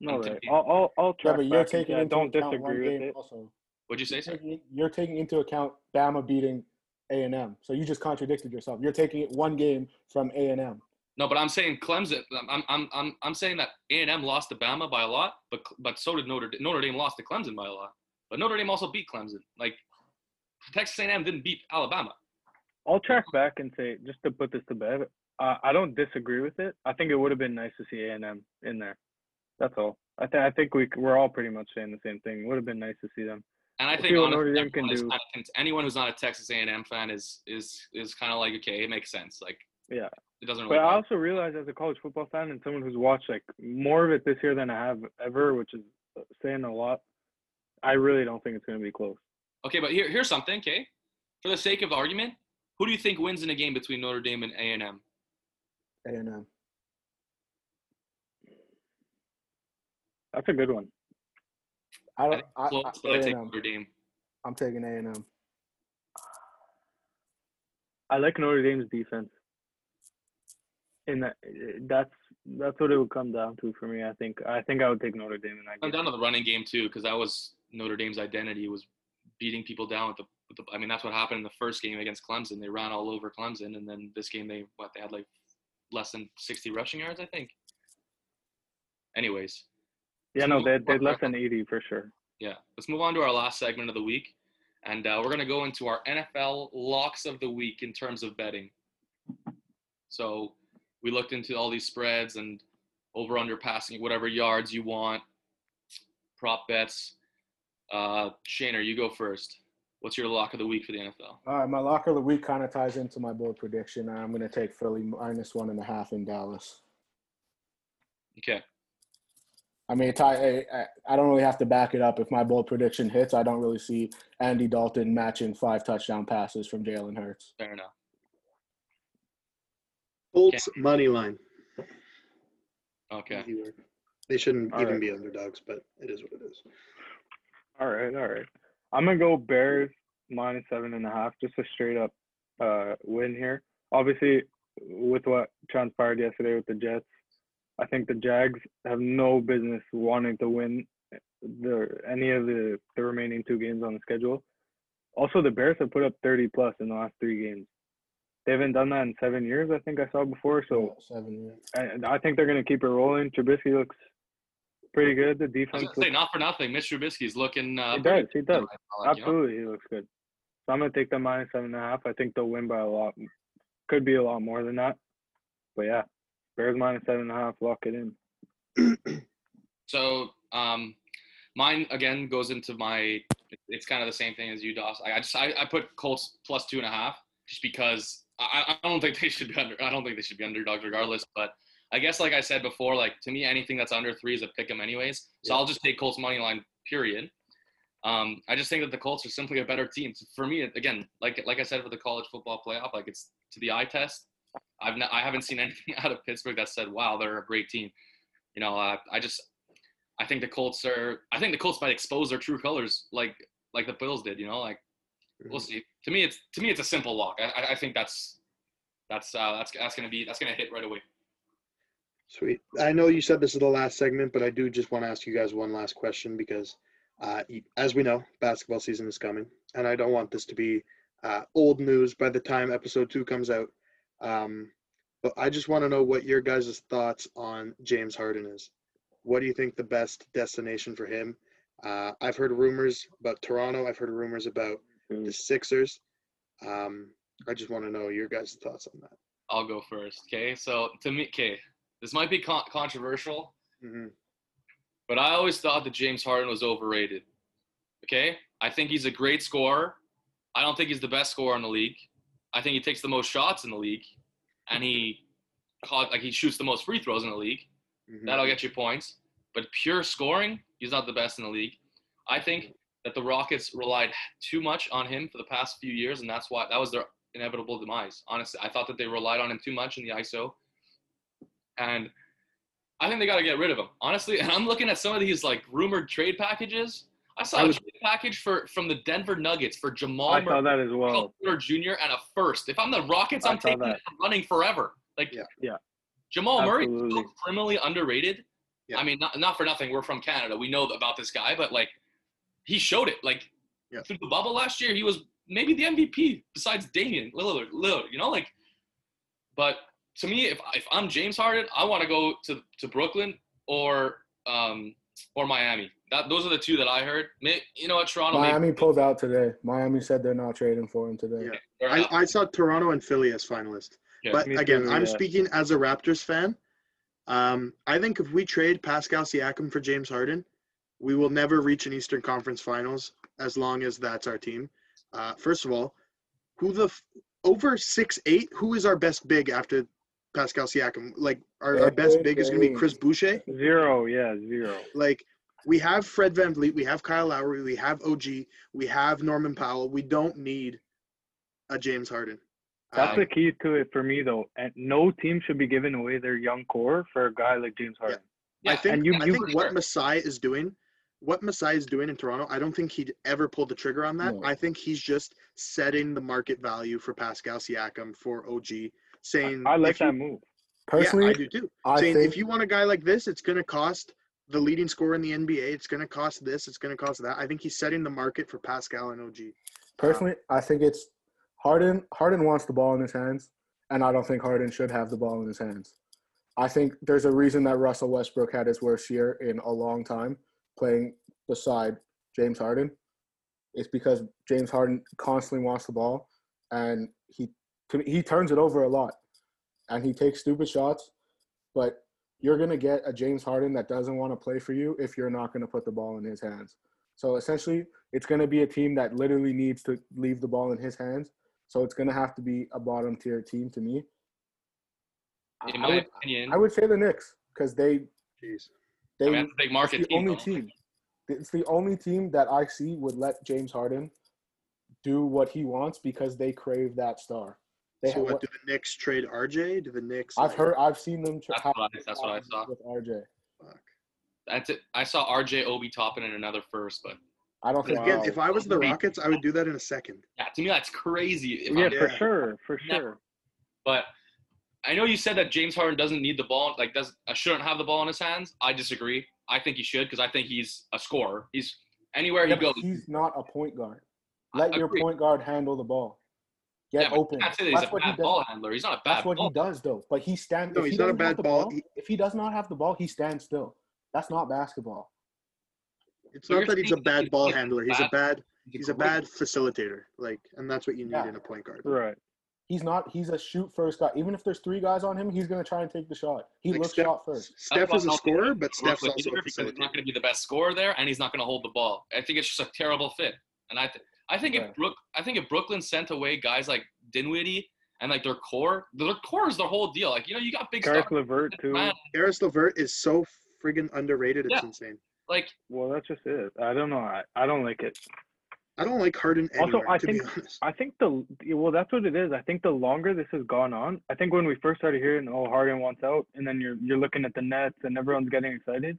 C: No, right. I'll, I'll, I'll
B: Yeah,
C: track
B: but you're taking
C: say I
B: into
C: don't
B: account one
C: disagree with
B: game
C: it.
B: also.
A: What'd you say,
B: You're
A: sir?
B: taking, you're taking into account Bama beating A and M, so you just contradicted yourself. You're taking it one game from A and M.
A: No, but I'm saying Clemson. I'm I'm I'm I'm saying that A and M lost to Bama by a lot, but but so did Notre Dame. Notre Dame lost to Clemson by a lot, but Notre Dame also beat Clemson. Like Texas A&M didn't beat Alabama.
C: I'll track back and say just to put this to bed. Uh, I don't disagree with it. I think it would have been nice to see A and M in there. That's all. I think I think we we're all pretty much saying the same thing. Would have been nice to see them.
A: And I think honestly,
C: Notre Dame can do.
A: kinda anyone who's not a Texas A&M fan is is is kind of like okay, it makes sense. Like
C: Yeah.
A: it doesn't
C: But
A: really.
C: I also realize as a college football fan and someone who's watched like more of it this year than I have ever, which is uh, saying a lot. I really don't think it's going to be close.
A: Okay, but here here's something. Okay, for the sake of argument, who do you think wins in a game between Notre Dame and A&M?
B: A and M.
C: That's a good one.
B: I
A: I
B: don't.
A: think
B: I,
A: close,
B: I,
A: but I take
B: A&M.
A: Notre Dame.
B: I'm taking A and M.
C: I like Notre Dame's defense. And that that's that's what it would come down to for me. I think I think I would take Notre Dame in that
A: I'm down to the running game too, because that was Notre Dame's identity was beating people down with the, with the. I mean, that's what happened in the first game against Clemson. They ran all over Clemson, and then this game they what they had like less than 60 rushing yards, I think. Anyways,
C: Yeah, no, they they less than eighty for sure.
A: yeah, let's move on to our last segment of the week, and uh, we're gonna go into our NFL locks of the week in terms of betting. So we looked into all these spreads and over under passing whatever yards you want, prop bets. Uh, Shaner, you go first. What's your lock of the week for the NFL?
B: All right, my lock of the week kind of ties into my bold prediction. I'm going to take Philly minus one and a half in Dallas.
A: Okay.
B: I mean, tie, I, I don't really have to back it up. If my bold prediction hits, I don't really see Andy Dalton matching five touchdown passes from Jalen Hurts.
A: Fair enough.
D: Colts money line.
A: Okay.
D: They shouldn't
C: All
D: even
C: right.
D: be underdogs, but it is what it is.
C: All right, all right. I'm gonna go Bears minus seven and a half, just a straight up uh, win here. Obviously, with what transpired yesterday with the Jets, I think the Jags have no business wanting to win the any of the, the remaining two games on the schedule. Also, the Bears have put up 30 plus in the last three games. They haven't done that in seven years, I think I saw before. So
B: seven. Yeah.
C: and I think they're gonna keep it rolling. Trubisky looks pretty good. The
A: I was
C: defense
A: gonna say not for nothing. Mitch Trubisky's looking. Uh,
C: He does. He does.
A: right now, like, you know?
C: Absolutely, he looks good. So I'm gonna take the minus seven and a half. I think they'll win by a lot. Could be a lot more than that. But yeah, Bears minus seven and a half. Lock it in. <clears throat>
A: So um, mine again goes into my. It's kind of the same thing as you, Doss. I, I just I, I put Colts plus two and a half just because I, I don't think they should be under. I don't think they should be underdogs regardless. But I guess like I said before, like to me anything that's under three is a pick 'em anyways. So
D: Yeah.
A: I'll just take Colts money line. Period. Um, I just think that the Colts are simply a better team. So for me, again, like like I said for the college football playoff, like it's to the eye test. I've not, I haven't seen <laughs> anything out of Pittsburgh that said, "Wow, they're a great team." You know, uh, I just I think the Colts are. I think the Colts might expose their true colors, like like the Bills did. You know, like we'll see. To me, it's to me it's a simple lock. I, I- I think that's that's uh, that's that's gonna be that's gonna hit right away.
D: Sweet. I know you said this is the last segment, but I do just want to ask you guys one last question because, uh, as we know, basketball season is coming, and I don't want this to be uh, old news by the time episode two comes out. Um, but I just want to know what your guys' thoughts on James Harden is. What do you think the best destination for him? Uh, I've heard rumors about Toronto. I've heard rumors about the Sixers. Um, I just want to know your guys' thoughts on that.
A: I'll go first. Okay, so to me, okay, this might be con- controversial,
D: hmm
A: but I always thought that James Harden was overrated. Okay, I think he's a great scorer. I don't think he's the best scorer in the league. I think he takes the most shots in the league, and he caught like he shoots the most free throws in the league.
D: hmm
A: That'll get you points. But pure scoring, he's not the best in the league. I think that the Rockets relied too much on him for the past few years, and that's why that was their inevitable demise. Honestly, I thought that they relied on him too much in the ISO, and I think they got to get rid of him. Honestly, <laughs> and I'm looking at some of these like rumored trade packages. I saw
D: I
A: a
D: was-
A: trade package for from the Denver Nuggets for Jamal
C: I saw
A: Murray,
C: that as well.
A: Jr. and a first. If I'm the Rockets, I'm taking
C: that.
A: running forever. Like
D: Yeah.
C: Yeah.
A: Jamal Murray is criminally underrated.
D: Yeah.
A: I mean, not, not for nothing. We're from Canada. We know about this guy, but like, he showed it. Like
D: Yeah.
A: through the bubble last year, he was maybe the MVP besides Damian Lillard. Lillard, you know, like. But to me, if if I'm James Harden, I want to go to to Brooklyn or um or Miami. That those are the two that I heard. May, you know what, Toronto? maybe-
B: Miami pulled out today. Miami said they're not trading for him today.
D: Yeah. I, I saw Toronto and Philly as finalists.
A: Yeah.
D: but again,
C: too,
D: I'm
C: yeah.
D: speaking as a Raptors fan. Um, I think if we trade Pascal Siakam for James Harden, we will never reach an Eastern Conference Finals as long as that's our team. Uh, first of all, who the f- over six eight? Who is our best big after Pascal Siakam? Like our, our best big is going to be Chris Boucher.
C: Zero, yeah, zero.
D: Like we have Fred VanVleet, we have Kyle Lowry, we have OG, we have Norman Powell. We don't need a James Harden.
C: That's
D: Um,
C: the key to it for me, though. And no team should be giving away their young core for a guy like James Harden.
A: yeah,
D: I think
C: and you-
D: I
C: you-
D: think what Masai is doing, what Masai is doing in Toronto, I don't think he'd ever pull the trigger on that.
B: No.
D: I think he's just setting the market value for Pascal Siakam for OG, saying
C: I like
D: if you-
C: that move.
B: Personally,
D: yeah, I do too.
B: I
D: saying
B: think
D: if you want a guy like this, it's going to cost the leading scorer in the NBA. It's going to cost this. It's going to cost that. I think he's setting the market for Pascal and OG.
B: personally, I think it's Harden. Harden wants the ball in his hands, and I don't think Harden should have the ball in his hands. I think there's a reason that Russell Westbrook had his worst year in a long time playing beside James Harden. It's because James Harden constantly wants the ball, and he he turns it over a lot, and he takes stupid shots. But you're gonna get a James Harden that doesn't want to play for you if you're not gonna put the ball in his hands. So essentially, it's going to be a team that literally needs to leave the ball in his hands. So it's going to have to be a bottom tier team to me.
A: in
B: I
A: my
B: would,
A: opinion,
B: I would say the Knicks because they
D: Jeez.
B: they
A: I mean, that's a big
B: it's
A: market
B: the
A: team.
B: only
A: though.
B: team. It's the only team that I see would let James Harden do what he wants because they crave that star. They
D: So
B: have,
D: what do the Knicks trade RJ? Do the Knicks?
B: I've
D: like,
B: heard, I've seen them. Tra-
A: That's what I- that's what I saw.
B: with RJ.
D: fuck?
A: That's it. I saw RJ Obi Toppin in another first, but
B: I don't think.
D: Again,
B: Wow.
D: if I was the Rockets, I would do that in a second.
A: yeah, to me that's crazy. If
C: Yeah,
A: I'm-
C: for
D: Yeah.
C: sure, for
A: Never.
C: sure.
A: But I know you said that James Harden doesn't need the ball, like does uh, shouldn't have the ball in his hands. I disagree. I think he should because I think he's a scorer. He's anywhere he
B: Yeah, but
A: goes.
B: he's not a point guard. Let your point guard handle the ball. Get
A: yeah,
B: open.
A: you can't say that he's
B: That's
A: a
B: what he does.
A: ball handler. He's not a bad
B: That's what
A: ball.
B: he does, though. But he stands.
D: No,
B: if
D: he's
B: he
D: not a
B: doesn't have
D: bad
B: the
D: ball.
B: ball.
D: He-
B: If he does not have the ball, he stands still. That's not basketball.
D: It's
A: But
D: not that he's a bad ball
A: like
D: handler. He's a bad. <laughs> He's a bad facilitator. Like, and that's what you need
B: Yeah.
D: in a point guard.
C: Right.
B: He's not. He's a shoot first guy. Even if there's three guys on him, he's gonna try and take the shot. He
D: Like
B: looks
D: Steph-
B: shot first.
D: Steph is a
A: I'll take
D: scorer, but
A: to
D: Steph's also
A: either
D: a
A: because he's not going to be the best scorer there, and he's not going to hold the ball. I think it's just a terrible fit. And I, th- I think
C: Right.
A: if Brook, I think if Brooklyn sent away guys like Dinwiddie and like their core, their core is the whole deal. Like you know, you got big
C: Karis
A: stars.
C: LeVert too.
A: Man,
D: Caris LeVert is so friggin' underrated. It's
A: Yeah.
D: insane.
A: like
C: Well, that's just it. I don't know. I, I don't like it.
D: I don't like Harden
C: Also, I
D: to
C: think-
D: be honest.
C: I think the well, that's what it is. I think the longer this has gone on, I think when we first started hearing, oh, Harden wants out, and then you're you're looking at the Nets and everyone's getting excited.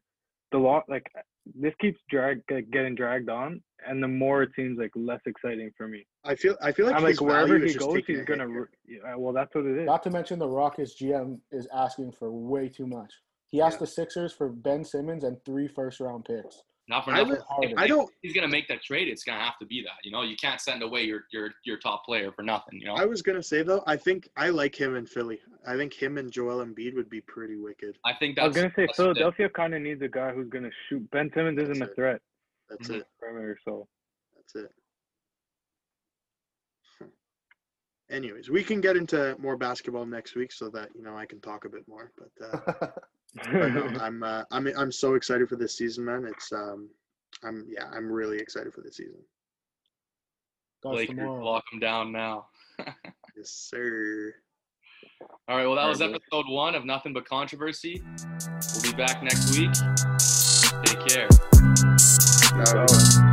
C: The long like this keeps drag like, getting dragged on, and the more it seems like less exciting for me.
D: I feel I feel like
C: I'm like wherever he goes, he's gonna. re- Yeah, well, that's what it is.
B: Not to mention the Rockets GM is asking for way too much. He asked
D: Yeah.
B: the Sixers for Ben Simmons and three first round picks.
A: Not for
D: I
A: nothing.
D: would- I don't.
A: he's going to make that trade, it's going to have to be that. You know, you can't send away your your your top player for nothing. You know,
D: I was gonna say though, I think I like him in Philly. I think him and Joel Embiid would be pretty wicked.
A: I think that's.
C: I was gonna say Philadelphia kind of needs a guy who's gonna shoot. Ben Simmons isn't
D: That's
C: a
D: it.
C: threat
D: That's
A: Mhm.
D: it.
C: perimeter, so
D: That's it. Anyways, we can get into more basketball next week so that you know I can talk a bit more. But, uh, but no, <laughs> I'm uh, I'm I'm so excited for this season, man. It's um I'm yeah I'm really excited for this season.
B: Starts
A: Lakers lock them down now. <laughs>
D: Yes, sir.
A: All right. Well, that
D: All
A: was
D: right, boys.
A: episode one of Nothing But Controversy. We'll be back next week. Take care.
C: So-